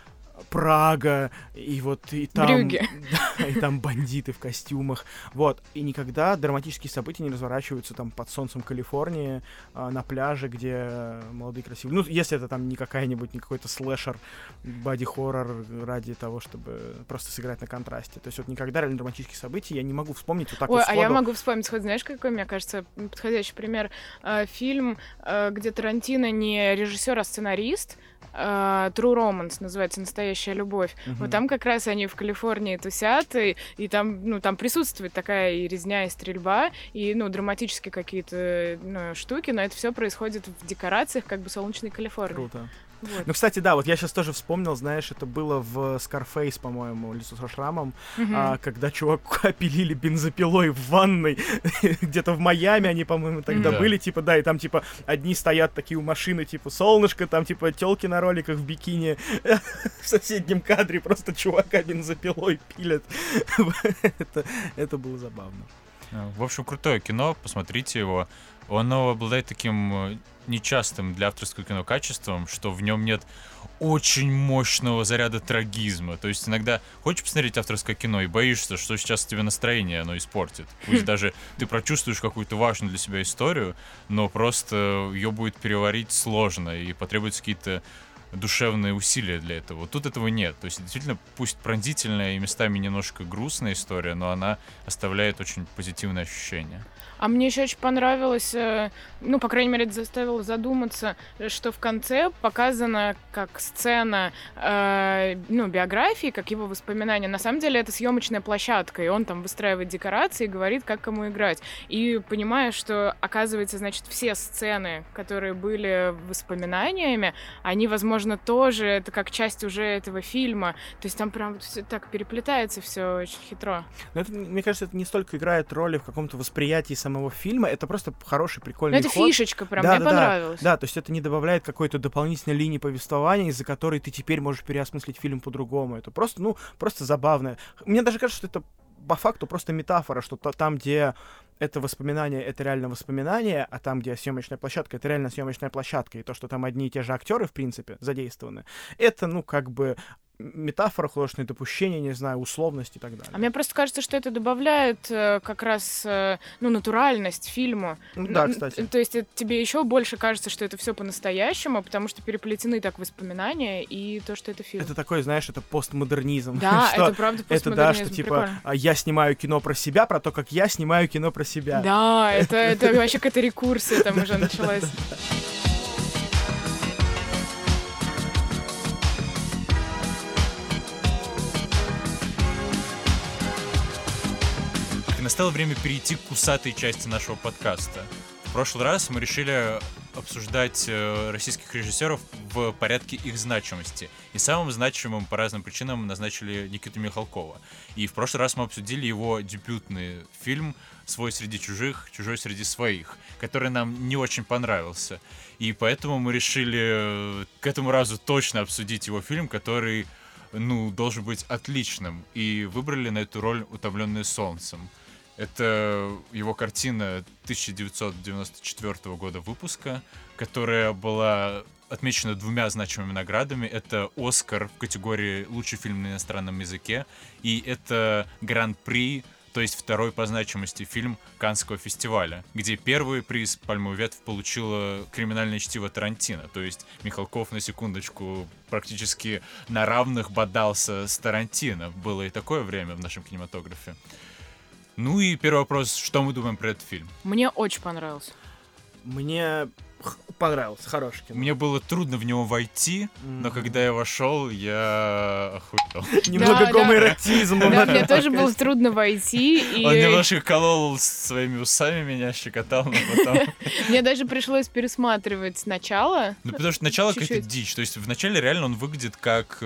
Прага, и вот и там... Брюгге. *laughs* Да, и там бандиты в костюмах. Вот. И никогда драматические события не разворачиваются там под солнцем Калифорнии, э, на пляже, где молодые красивые. Ну, если это там не какая-нибудь, не какой-то слэшер, боди-хоррор ради того, чтобы просто сыграть на контрасте. То есть вот никогда реально драматические события я не могу вспомнить вот так Ой, вот сходу. а я могу вспомнить, хоть знаешь, какой, мне кажется, подходящий пример? Э, фильм, э, где Тарантино не режиссер, а сценарист, Uh, True Romance называется «Настоящая любовь». Uh-huh. Вот там как раз они в Калифорнии тусят, и, и там, ну, там присутствует такая и резня, и стрельба, и, ну, драматические какие-то ну, штуки, но это все происходит в декорациях как бы солнечной Калифорнии. Круто. Вот. Ну, кстати, да, вот я сейчас тоже вспомнил, знаешь, это было в Scarface, по-моему, лицо со шрамом, угу. а, когда чувак *laughs* опилили бензопилой в ванной, *laughs* где-то в Майами они, по-моему, тогда да. были, типа, да, и там, типа, одни стоят такие у машины, типа, солнышко, там, типа, телки на роликах в бикини, *laughs* в соседнем кадре просто чувака бензопилой пилят. это, это было забавно. В общем, крутое кино, посмотрите его. Оно обладает таким э, нечастым для авторского кино качеством, что в нем нет очень мощного заряда трагизма. То есть иногда хочешь посмотреть авторское кино и боишься, что сейчас тебе настроение оно испортит. *laughs* Пусть даже ты прочувствуешь какую-то важную для себя историю, но просто ее будет переварить сложно и потребуются какие-то душевные усилия для этого. Тут этого нет. То есть действительно, пусть пронзительная и местами немножко грустная история, но она оставляет очень позитивное ощущение. А мне еще очень понравилось, э, ну, по крайней мере, это заставило задуматься, что в конце показана как сцена, э, ну, биографии, как его воспоминания. На самом деле это съемочная площадка, и он там выстраивает декорации и говорит, как кому играть. И понимая, что, оказывается, значит, все сцены, которые были воспоминаниями, они, возможно, тоже, это как часть уже этого фильма. То есть там прям все так переплетается все очень хитро. Но это, мне кажется, это не столько играет роли в каком-то восприятии самого самого фильма. Это просто хороший, прикольный Но это ход. фишечка прям, да, мне да, понравилось. Да, да, то есть это не добавляет какой-то дополнительной линии повествования, из-за которой ты теперь можешь переосмыслить фильм по-другому. Это просто, ну, просто забавно. Мне даже кажется, что это по факту просто метафора, что то, там, где это воспоминание, это реально воспоминание, а там, где съемочная площадка, это реально съемочная площадка, и то, что там одни и те же актеры, в принципе, задействованы, это, ну, как бы метафора, художественные допущения, не знаю, условность и так далее. А мне просто кажется, что это добавляет э, как раз э, ну, натуральность фильму. Ну, да, кстати. То есть это, тебе еще больше кажется, что это все по-настоящему, потому что переплетены так воспоминания и то, что это фильм. Это такой, знаешь, это постмодернизм. Да, *laughs* это правда постмодернизм. Это да, что типа прикольно. А, я снимаю кино про себя, про то, как я снимаю кино про себя. Да, это, это *laughs* вообще какая-то рекурсия там уже началась. Настало время перейти к кусатой части нашего подкаста. В прошлый раз мы решили обсуждать э, российских режиссеров в порядке их значимости. И самым значимым по разным причинам назначили Никиту Михалкова. И в прошлый раз мы обсудили его дебютный фильм «Свой среди чужих, чужой среди своих», который нам не очень понравился. И поэтому мы решили э, к этому разу точно обсудить его фильм, который ну, должен быть отличным. И выбрали на эту роль «Утомленные солнцем». Это его картина 1994 года выпуска, которая была отмечена двумя значимыми наградами. Это «Оскар» в категории «Лучший фильм на иностранном языке» и это Гран-при то есть второй по значимости фильм Канского фестиваля, где первый приз «Пальмовый ветвь» получила «Криминальное чтиво Тарантино». То есть Михалков, на секундочку, практически на равных бодался с Тарантино. Было и такое время в нашем кинематографе. Ну и первый вопрос, что мы думаем про этот фильм? Мне очень понравился. Мне понравился, хороший кино. Мне было трудно в него войти, но когда я вошел, я охуел. *laughs* Немного гомоэротизма. Да, мне тоже было трудно войти. Он немножко колол своими усами меня, щекотал, но потом... *laughs* Мне даже пришлось пересматривать сначала. Ну, потому что начало какая-то дичь. То есть вначале реально он выглядит как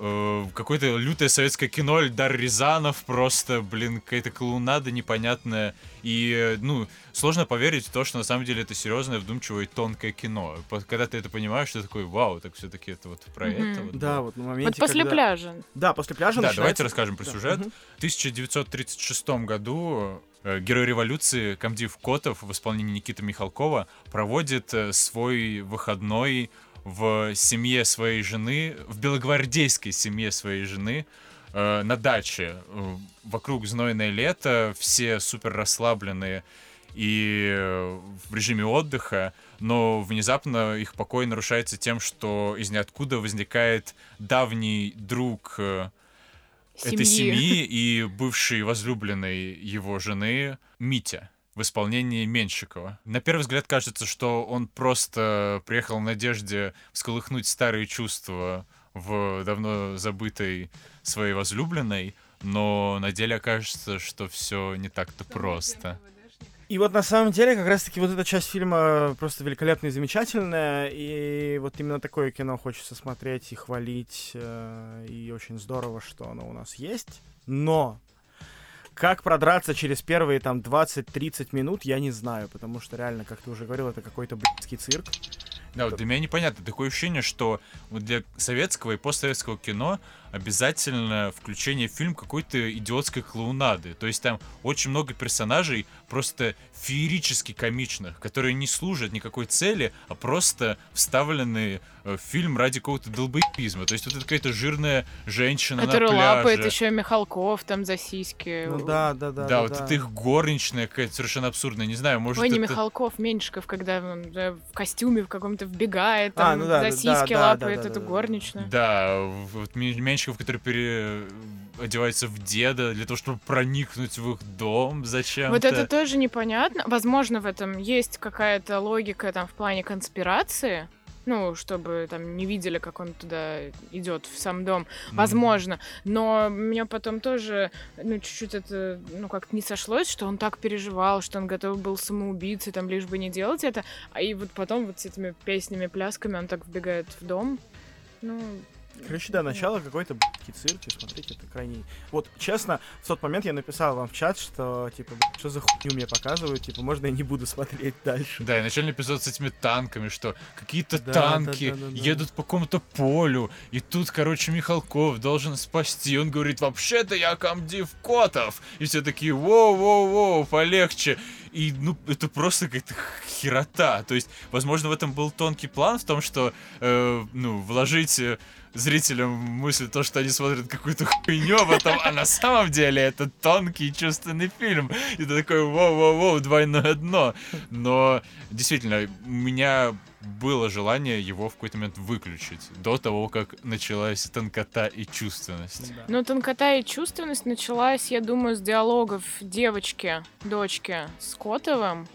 э, какое-то лютое советское кино, Эльдар Рязанов, просто, блин, какая-то клоунада непонятная. И, э, ну, сложно поверить в то, что на самом деле это серьезное, вдумчивое и тонкое кино. Когда ты это понимаешь, ты такой, вау, так все-таки это вот про mm-hmm. это. Вот, да, вот на моменте, Вот после когда... пляжа. Да, после пляжа Да, начинается... давайте расскажем про да. сюжет. Mm-hmm. В 1936 году э, герой революции Камдив Котов в исполнении Никиты Михалкова проводит э, свой выходной в семье своей жены, в белогвардейской семье своей жены, э, на даче. Э, вокруг знойное лето, все супер расслабленные и э, в режиме отдыха, но внезапно их покой нарушается тем, что из ниоткуда возникает давний друг э, семьи. этой семьи и бывший возлюбленный его жены Митя в исполнении Менщикова. На первый взгляд кажется, что он просто приехал в надежде всколыхнуть старые чувства в давно забытой своей возлюбленной, но на деле окажется, что все не так-то просто. И вот на самом деле как раз-таки вот эта часть фильма просто великолепная и замечательная, и вот именно такое кино хочется смотреть и хвалить, э, и очень здорово, что оно у нас есть. Но как продраться через первые там 20-30 минут, я не знаю, потому что реально, как ты уже говорил, это какой-то блядский цирк. Да, вот для меня непонятно. Такое ощущение, что для советского и постсоветского кино обязательно включение в фильм какой-то идиотской клоунады. То есть там очень много персонажей просто феерически комичных, которые не служат никакой цели, а просто вставлены э, в фильм ради какого-то долбоепизма. То есть вот это какая-то жирная женщина Которая на пляже. лапает еще Михалков там за сиськи. Ну да, да, да. Да, да вот да. это их горничная какая-то совершенно абсурдная. Не знаю, может Ой, не это... Михалков, Меньшиков, когда он в костюме в каком-то вбегает, А, там, ну да, за да, сиськи да, лапает да, да, эту да, да. горничную. Да, вот Менщиков, который пере... одевается в деда для того, чтобы проникнуть в их дом зачем-то. Вот это тоже непонятно. Возможно, в этом есть какая-то логика там в плане конспирации. Ну, чтобы там не видели, как он туда идет в сам дом. Возможно. Но мне потом тоже, ну, чуть-чуть это, ну, как-то не сошлось, что он так переживал, что он готов был самоубийцей, там, лишь бы не делать это. А и вот потом вот с этими песнями, плясками он так вбегает в дом. Ну, Короче, да, начало какой-то б***ки цирк, и смотрите, это крайне... Вот, честно, в тот момент я написал вам в чат, что, типа, что за хуйню мне показывают, типа, можно я не буду смотреть дальше. Да, и начальный эпизод с этими танками, что какие-то Да, танки да, да, да, да. едут по какому-то полю, и тут, короче, Михалков должен спасти. Он говорит, вообще-то я комдив Котов. И все такие, воу-воу-воу, полегче. И, ну, это просто какая-то херота. То есть, возможно, в этом был тонкий план, в том, что, э, ну, вложить э, зрителям мысль то, что они смотрят какую-то хуйню, а потом, а на самом деле это тонкий чувственный фильм. И ты такой, воу-воу-воу, двойное дно. Но, действительно, у меня было желание его в какой-то момент выключить, до того, как началась тонкота и чувственность. Да. Ну, тонкота и чувственность началась, я думаю, с диалогов девочки, дочки с Котовым.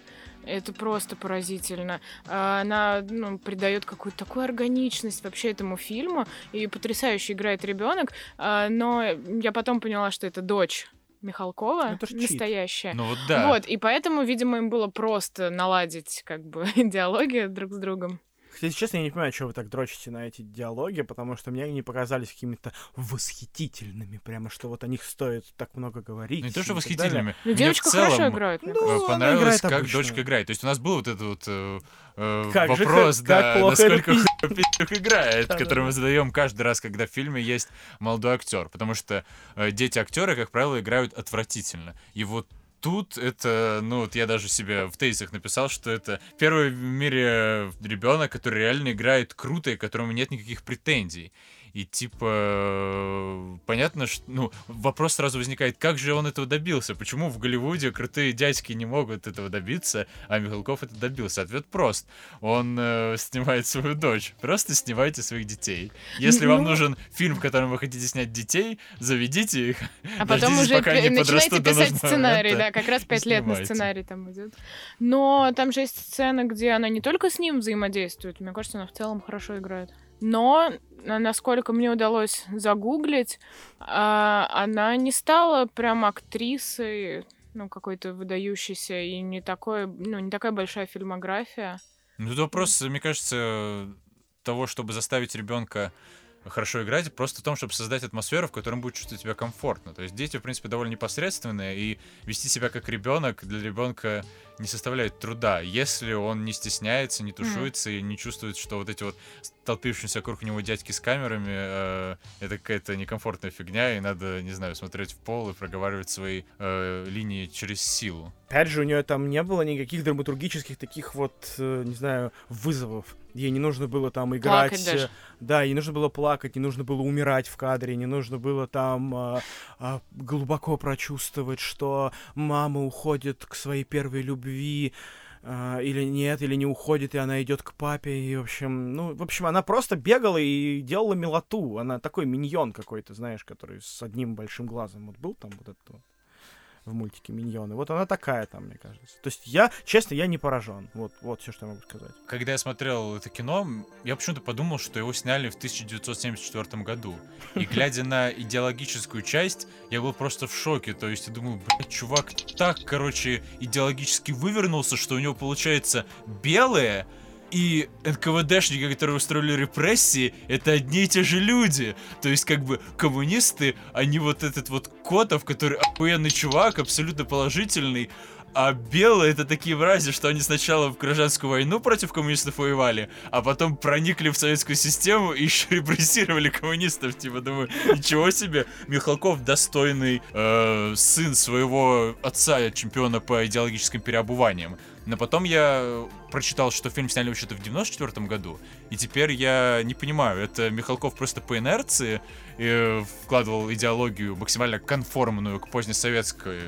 Это просто поразительно. А, Она ну, придает какую-то такую органичность вообще этому фильму. И потрясающе играет ребенок. А, Но я потом поняла, что это дочь Михалкова, Ну, это настоящая. Ну вот да. Вот, и поэтому, видимо, им было просто наладить как бы *laughs* диалоги друг с другом. Хотя, если честно, я не понимаю, что вы так дрочите на эти диалоги, потому что мне они показались какими-то восхитительными, прямо что вот о них стоит так много говорить. Ну, не то, что восхитительными. Ну, девочка целом, хорошо играет, мне Ну, кажется. она понравилось, играет как обычно. дочка играет. То есть у нас был вот этот вот э, э, Как же, вопрос, как- да, как плохо насколько пиздюк играет, который мы задаем каждый раз, когда в фильме есть молодой актер. Потому что э, дети актеры, как правило, играют отвратительно. И вот Тут это, ну, вот я даже себе в тезисах написал, что это первый в мире ребенок, который реально играет круто и которому нет никаких претензий. И типа понятно, что ну вопрос сразу возникает, как же он этого добился? Почему в Голливуде крутые дядьки не могут этого добиться, а Михалков это добился? Ответ прост: он э, снимает свою дочь. Просто снимайте своих детей. Если вам Ну. нужен фильм, в котором вы хотите снять детей, заведите их. А потом уже начинайте до писать сценарий, да, как раз пять лет на сценарий там идет. Но там же есть сцена, где она не только с ним взаимодействует, мне кажется, она в целом хорошо играет. Но, на- насколько мне удалось загуглить, а, она не стала прям актрисой, ну, какой-то выдающейся, и не, такой, ну, не такая большая фильмография. Ну, тут вопрос, мне кажется, того, чтобы заставить ребенка хорошо играть, просто в том, чтобы создать атмосферу, в которой будет чувствовать себя комфортно. То есть дети, в принципе, довольно непосредственные, и вести себя как ребенок для ребенка не составляет труда, если он не стесняется, не тушуется и не чувствует, что вот эти вот столпившиеся вокруг него дядьки с камерами э, это какая-то некомфортная фигня, и надо, не знаю, смотреть в пол и проговаривать свои э, линии через силу. Опять же, у нее там не было никаких драматургических таких вот, э, не знаю, вызовов. Ей не нужно было там играть. Плакать даже. э, Да, ей не нужно было плакать, не нужно было умирать в кадре, не нужно было там а, а, глубоко прочувствовать, что мама уходит к своей первой любви. а, или нет, или не уходит, и она идет к папе, и, в общем, ну, в общем, она просто бегала и делала милоту. Она такой миньон какой-то, знаешь, который с одним большим глазом. Вот был там вот этот вот в мультике Миньоны. Вот она такая там, мне кажется. То есть я, честно, я не поражен. Вот, вот все, что я могу сказать. Когда я смотрел это кино, я почему-то подумал, что его сняли в 1974 году. И *laughs* глядя на идеологическую часть, я был просто в шоке. То есть я думал, блядь, чувак так, короче, идеологически вывернулся, что у него получается белое и НКВДшники, которые устроили репрессии, это одни и те же люди. То есть, как бы, коммунисты, они вот этот вот Котов, который охуенный чувак, абсолютно положительный, а белые это такие мрази, что они сначала в гражданскую войну против коммунистов воевали, а потом проникли в советскую систему и *laughs* еще репрессировали коммунистов. Типа, думаю, ничего себе, Михалков достойный э, сын своего отца, чемпиона по идеологическим переобуваниям. Но потом я прочитал, что фильм сняли вообще-то в 94 году, и теперь я не понимаю, это Михалков просто по инерции э, вкладывал идеологию максимально конформную к позднесоветской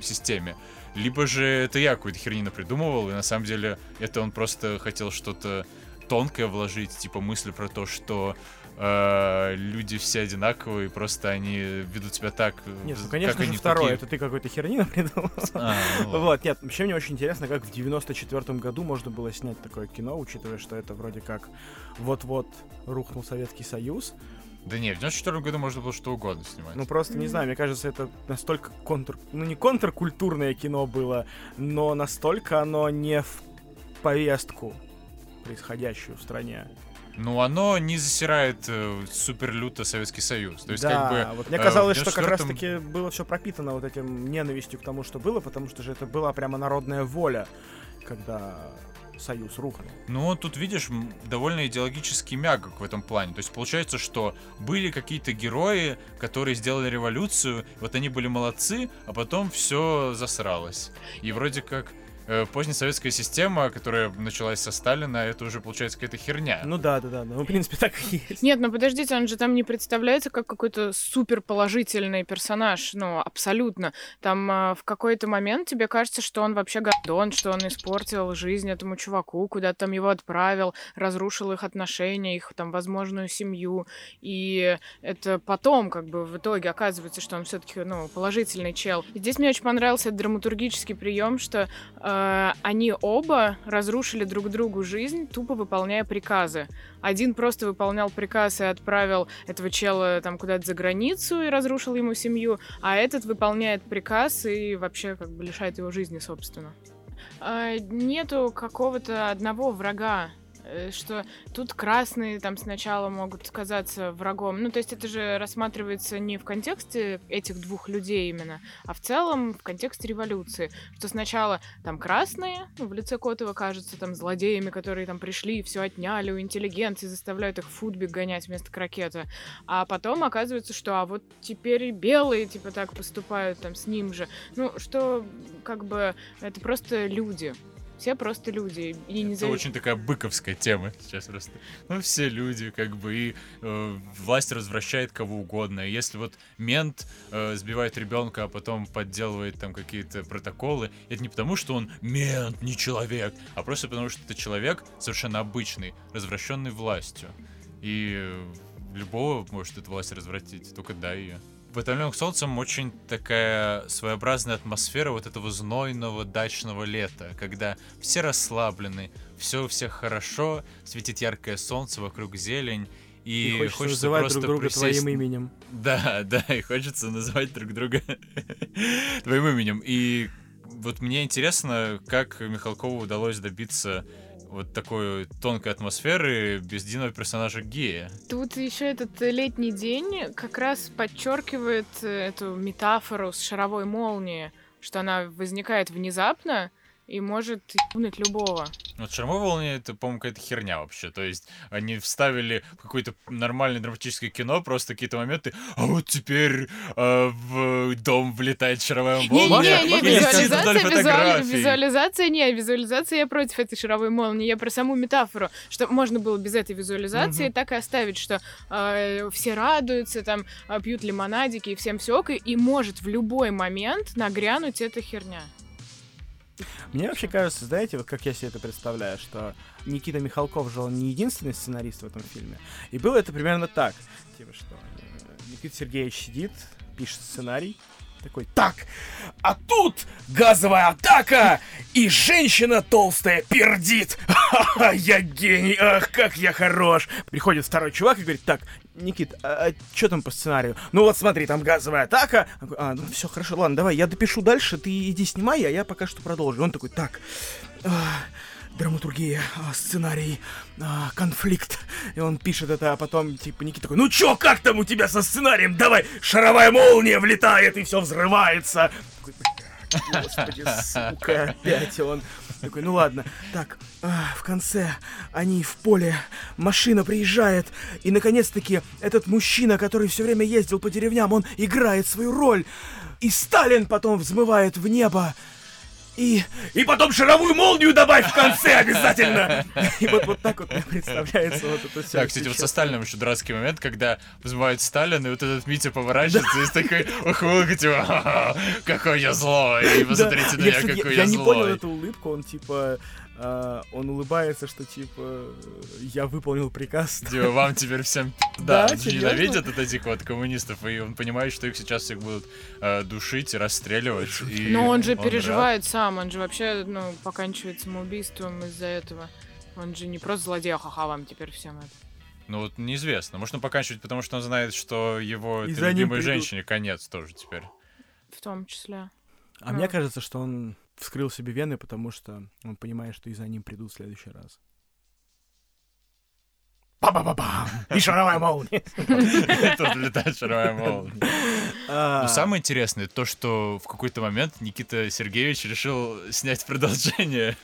системе, либо же это я какую-то хернину придумывал, и на самом деле это он просто хотел что-то тонкое вложить, типа мысли про то, что э, люди все одинаковые, просто они ведут себя так, Нет, ну, как конечно же, они второе. такие. Это ты какой-то хернину придумал. А, ну. Вот, нет, вообще мне очень интересно, как в 94 году можно было снять такое кино, учитывая, что это вроде как вот-вот рухнул Советский Союз. Да не, в 94 году можно было что угодно снимать. Ну просто не знаю, мне кажется, это настолько контр... Ну не контркультурное кино было, но настолько оно не в повестку происходящую в стране. Ну, оно не засирает э, супер люто Советский Союз. То есть, да, как бы. вот мне э, казалось, в что как 94-м раз-таки было все пропитано вот этим ненавистью к тому, что было, потому что же это была прямо народная воля, когда Союз рухнул. Ну, тут, видишь, довольно идеологический мягок в этом плане. То есть, получается, что были какие-то герои, которые сделали революцию, вот они были молодцы, а потом все засралось. И вроде как э, позднесоветская система, которая началась со Сталина, это уже получается какая-то херня. Ну да, да, да, ну в принципе так и есть. Нет, ну подождите, он же там не представляется как какой-то супер положительный персонаж, ну, абсолютно. Там а, в какой-то момент тебе кажется, что он вообще гадон, что он испортил жизнь этому чуваку, куда-то там его отправил, разрушил их отношения, их там возможную семью. И это потом, как бы, в итоге оказывается, что он все-таки, ну, положительный чел. И здесь мне очень понравился этот драматургический прием, что э, э, они оба разрушили друг другу жизнь, тупо выполняя приказы. Один просто выполнял приказ и отправил этого чела там куда-то за границу и разрушил ему семью, а этот выполняет приказ и вообще как бы лишает его жизни, собственно. Э, нету какого-то одного врага Э, что тут красные там сначала могут казаться врагом. Ну, то есть это же рассматривается не в контексте этих двух людей именно, а в целом в контексте революции. Что сначала там красные, ну, в лице Котова кажется там злодеями, которые там пришли и все отняли у интеллигенции, заставляют их футбик гонять вместо крокета. А потом оказывается, что а вот теперь и белые типа так поступают там с ним же. Ну, что как бы это просто люди. Все просто люди. И не Это очень такая быковская тема сейчас просто. Ну, все люди, как бы, и э, власть развращает кого угодно. И если вот мент э, сбивает ребенка, а потом подделывает там какие-то протоколы, это не потому, что он мент, не человек, а просто потому, что это человек совершенно обычный, развращенный властью. И любого может эта власть развратить, только дай ее. В «Утомленных солнцем» очень такая своеобразная атмосфера вот этого знойного дачного лета, когда все расслаблены, все у всех хорошо, светит яркое солнце, вокруг зелень, и, и хочется, хочется называть просто друг друга присесть... твоим именем. Да, да, и хочется называть друг друга *laughs* твоим именем. И вот мне интересно, как Михалкову удалось добиться вот такой тонкой атмосферы без единого персонажа гея. Тут еще этот летний день как раз подчеркивает э, эту метафору с шаровой молнией, что она возникает внезапно, и может ебнуть любого. Вот «Шармовая волне» — это, по-моему, какая-то херня вообще. То есть они вставили в какое-то нормальное драматическое кино просто какие-то моменты, а вот теперь э, в дом влетает шаровая молния. Не, не, не, визуализация, визуаль, визуализация, не, визуализация я против этой шаровой молнии. Я про саму метафору, что можно было без этой визуализации угу. так и оставить, что э, все радуются, там, э, пьют лимонадики и всем все и может в любой момент нагрянуть эта херня. Мне вообще кажется, знаете, вот как я себе это представляю, что Никита Михалков же он не единственный сценарист в этом фильме. И было это примерно так. Типа что, э, Никита Сергеевич сидит, пишет сценарий, такой, так, а тут газовая атака, и женщина толстая пердит. Ха-ха, *laughs* я гений, ах, как я хорош. Приходит второй чувак и говорит, так, Никит, а, а что там по сценарию? Ну вот смотри, там газовая атака. А, ну все, хорошо, ладно, давай, я допишу дальше, ты иди снимай, а я пока что продолжу. Он такой, так, а, драматургия, а, сценарий, а, конфликт. И он пишет это, а потом, типа, Никита такой, ну чё, как там у тебя со сценарием? Давай, шаровая молния влетает, и все взрывается. Господи, сука, *laughs* опять он такой, ну ладно. Так, а, в конце они в поле, машина приезжает, и наконец-таки этот мужчина, который все время ездил по деревням, он играет свою роль. И Сталин потом взмывает в небо. И, и потом шаровую молнию добавь в конце обязательно. И вот, вот так вот мне представляется вот это все. Да, кстати, вот со Сталином еще дурацкий момент, когда взмывает Сталин, и вот этот Митя поворачивается и с такой ухмылкой, типа, какой я злой, и посмотрите на меня, какой я злой. Я не понял эту улыбку, он типа Uh, он улыбается, что типа я выполнил приказ. *laughs* Типа вам теперь всем *laughs* да, да ненавидят вот этих вот коммунистов, и он понимает, что их сейчас всех будут uh, душить и расстреливать. И Но он же он переживает рад. сам, он же вообще ну, поканчивает самоубийством из-за этого. Он же не просто злодей, а ха-ха, вам теперь всем это. Ну вот неизвестно. Может он поканчивает, потому что он знает, что его любимой женщине конец тоже теперь. В том числе. А ну. мне кажется, что он вскрыл себе вены, потому что он понимает, что и за ним придут в следующий раз. Ба-ба-ба-бам! И шаровая молния. *laughs* Тут летает шаровая молния. Но самое интересное то, что в какой-то момент Никита Сергеевич решил снять продолжение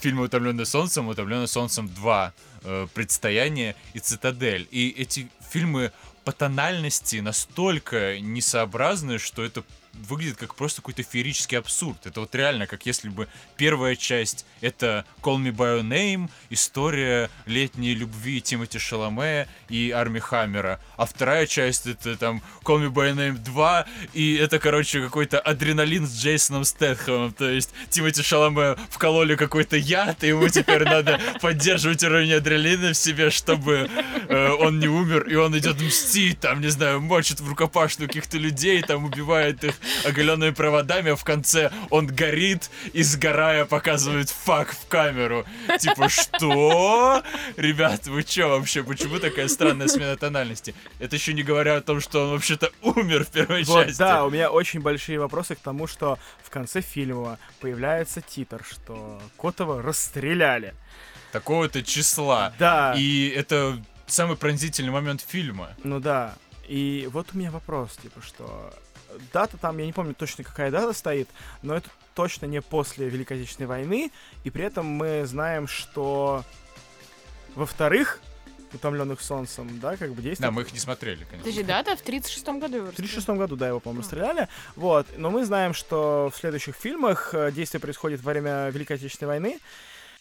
фильма «Утомленный солнцем», «Утомленный солнцем 2», э, «Предстояние» и «Цитадель». И эти фильмы по тональности настолько несообразны, что это выглядит как просто какой-то феерический абсурд. Это вот реально, как если бы первая часть — это Call Me By Your Name, история летней любви Тимоти Шаломе и Арми Хаммера, а вторая часть — это там Call Me By Your Name 2, и это, короче, какой-то адреналин с Джейсоном Стэтхэмом, то есть Тимоти Шаломе вкололи какой-то яд, и ему теперь надо поддерживать уровень адреналина в себе, чтобы э, он не умер, и он идет мстить мстит, там, не знаю, мочит в рукопашную каких-то людей, там убивает их оголенными проводами, а в конце он горит и сгорая показывает фак в камеру. Типа, что? Ребят, вы чё вообще? Почему такая странная смена тональности? Это еще не говоря о том, что он вообще-то умер в первой Вот, части. да, у меня очень большие вопросы к тому, что в конце фильма появляется титр, что Котова расстреляли. Такого-то числа. Да. И это самый пронзительный момент фильма. Ну да. И вот у меня вопрос, типа, что дата там, я не помню точно какая дата стоит, но это точно не после Великой Отечественной войны, и при этом мы знаем, что во-вторых, утомленных солнцем, да, как бы действует. Да, мы их не смотрели, конечно. Подожди, дата в 36-м году его В расстрелили? 36 году, да, его, по-моему, А. стреляли. Вот. Но мы знаем, что в следующих фильмах э, действие происходит во время Великой Отечественной войны.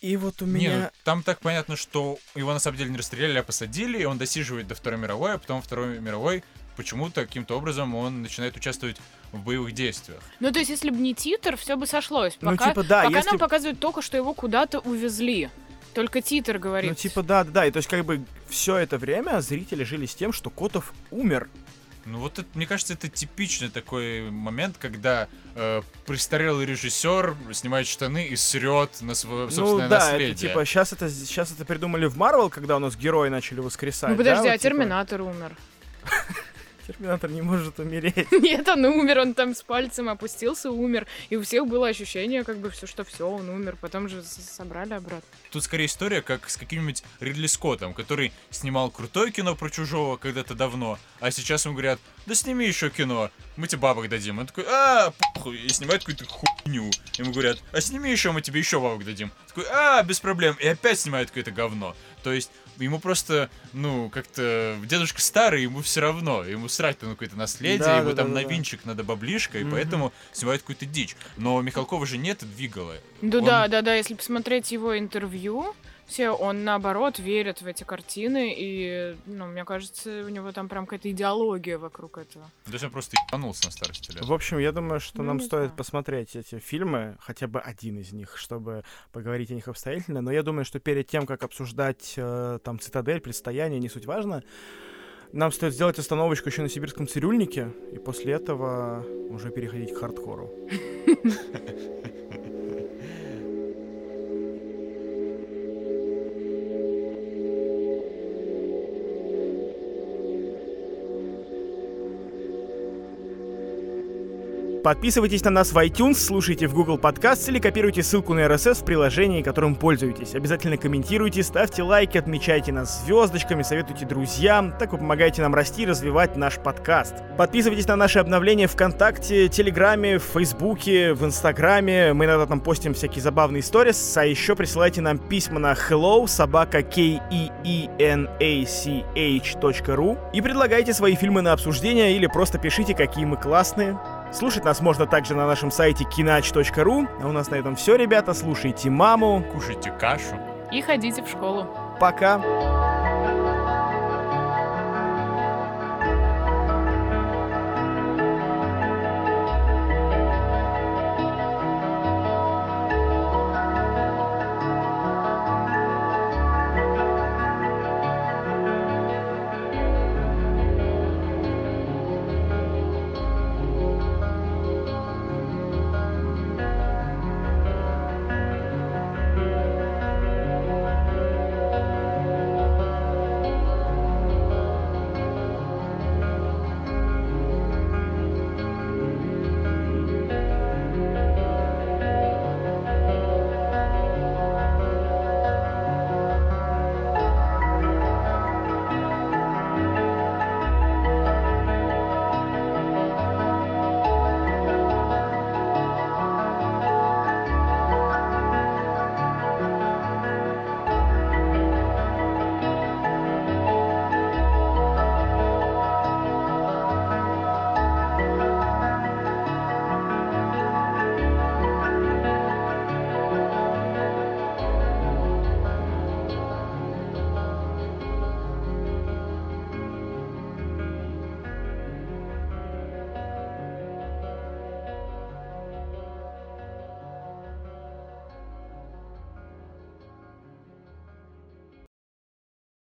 И вот у Не, ну, меня... там так понятно, что его на самом деле не расстреляли, а посадили, и он досиживает до Второй мировой, а потом во Второй мировой почему-то каким-то образом он начинает участвовать в боевых действиях. Ну, то есть, если бы не титр, все бы сошлось. Ну, Пока, типа, да, пока если нам показывают только, что его куда-то увезли. Только титр говорит. Ну, типа, да, да, да. И то есть, как бы, все это время зрители жили с тем, что Котов умер. Ну вот это, мне кажется, это типичный такой момент, когда э, престарелый режиссер снимает штаны и срет на свое собственное ну, да, наследие. это, типа, сейчас это, сейчас это придумали в Марвел, когда у нас герои начали воскресать. ну, подожди, да, а вот, типа, Терминатор умер. *laughs* Терминатор не может умереть. *laughs* Нет, он умер, он там с пальцем опустился, умер. И у всех было ощущение, как бы все, что все, он умер. Потом же собрали обратно. Тут скорее история, как с каким-нибудь Ридли Скоттом, который снимал крутое кино про чужого когда-то давно, а сейчас ему говорят, да сними еще кино, мы тебе бабок дадим. Он такой, а, похуй, и снимает какую-то хуйню. Ему говорят, а сними еще, мы тебе еще бабок дадим. Такой, а, без проблем, и опять снимает какое-то говно. То есть ему просто, ну, как-то дедушка старый, ему все равно, ему срать на какое-то наследие, Да, ему да, там да, на да. винчик надо баблишка, и Мгм. поэтому снимает какую-то дичь. Но Михалкова же нет двигала. Да, Он- да, да, да. Если посмотреть его интервью, все он наоборот верит в эти картины, и, ну, мне кажется, у него там прям какая-то идеология вокруг этого. То есть он просто ебанулся на старости лет. В общем, я думаю, что Ну, нам стоит знаю. посмотреть эти фильмы, хотя бы один из них, чтобы поговорить о них обстоятельно. Но я думаю, что перед тем, как обсуждать э, там цитадель, предстояние, не суть важно, нам стоит сделать остановочку еще на сибирском цирюльнике, и после этого уже переходить к хардкору. *laughs* Подписывайтесь на нас в iTunes, слушайте в Google Podcast или копируйте ссылку на RSS в приложении, которым пользуетесь. Обязательно комментируйте, ставьте лайки, отмечайте нас звездочками, советуйте друзьям. Так вы помогаете нам расти и развивать наш подкаст. Подписывайтесь на наши обновления ВКонтакте, Телеграме, в Фейсбуке, в Инстаграме. Мы иногда там постим всякие забавные сторис. А еще присылайте нам письма на hello собака k e e n a c h.ru и предлагайте свои фильмы на обсуждение или просто пишите, какие мы классные. Слушать нас можно также на нашем сайте kinaч.ru. А у нас на этом все, ребята. Слушайте маму. Кушайте кашу. И ходите в школу. Пока.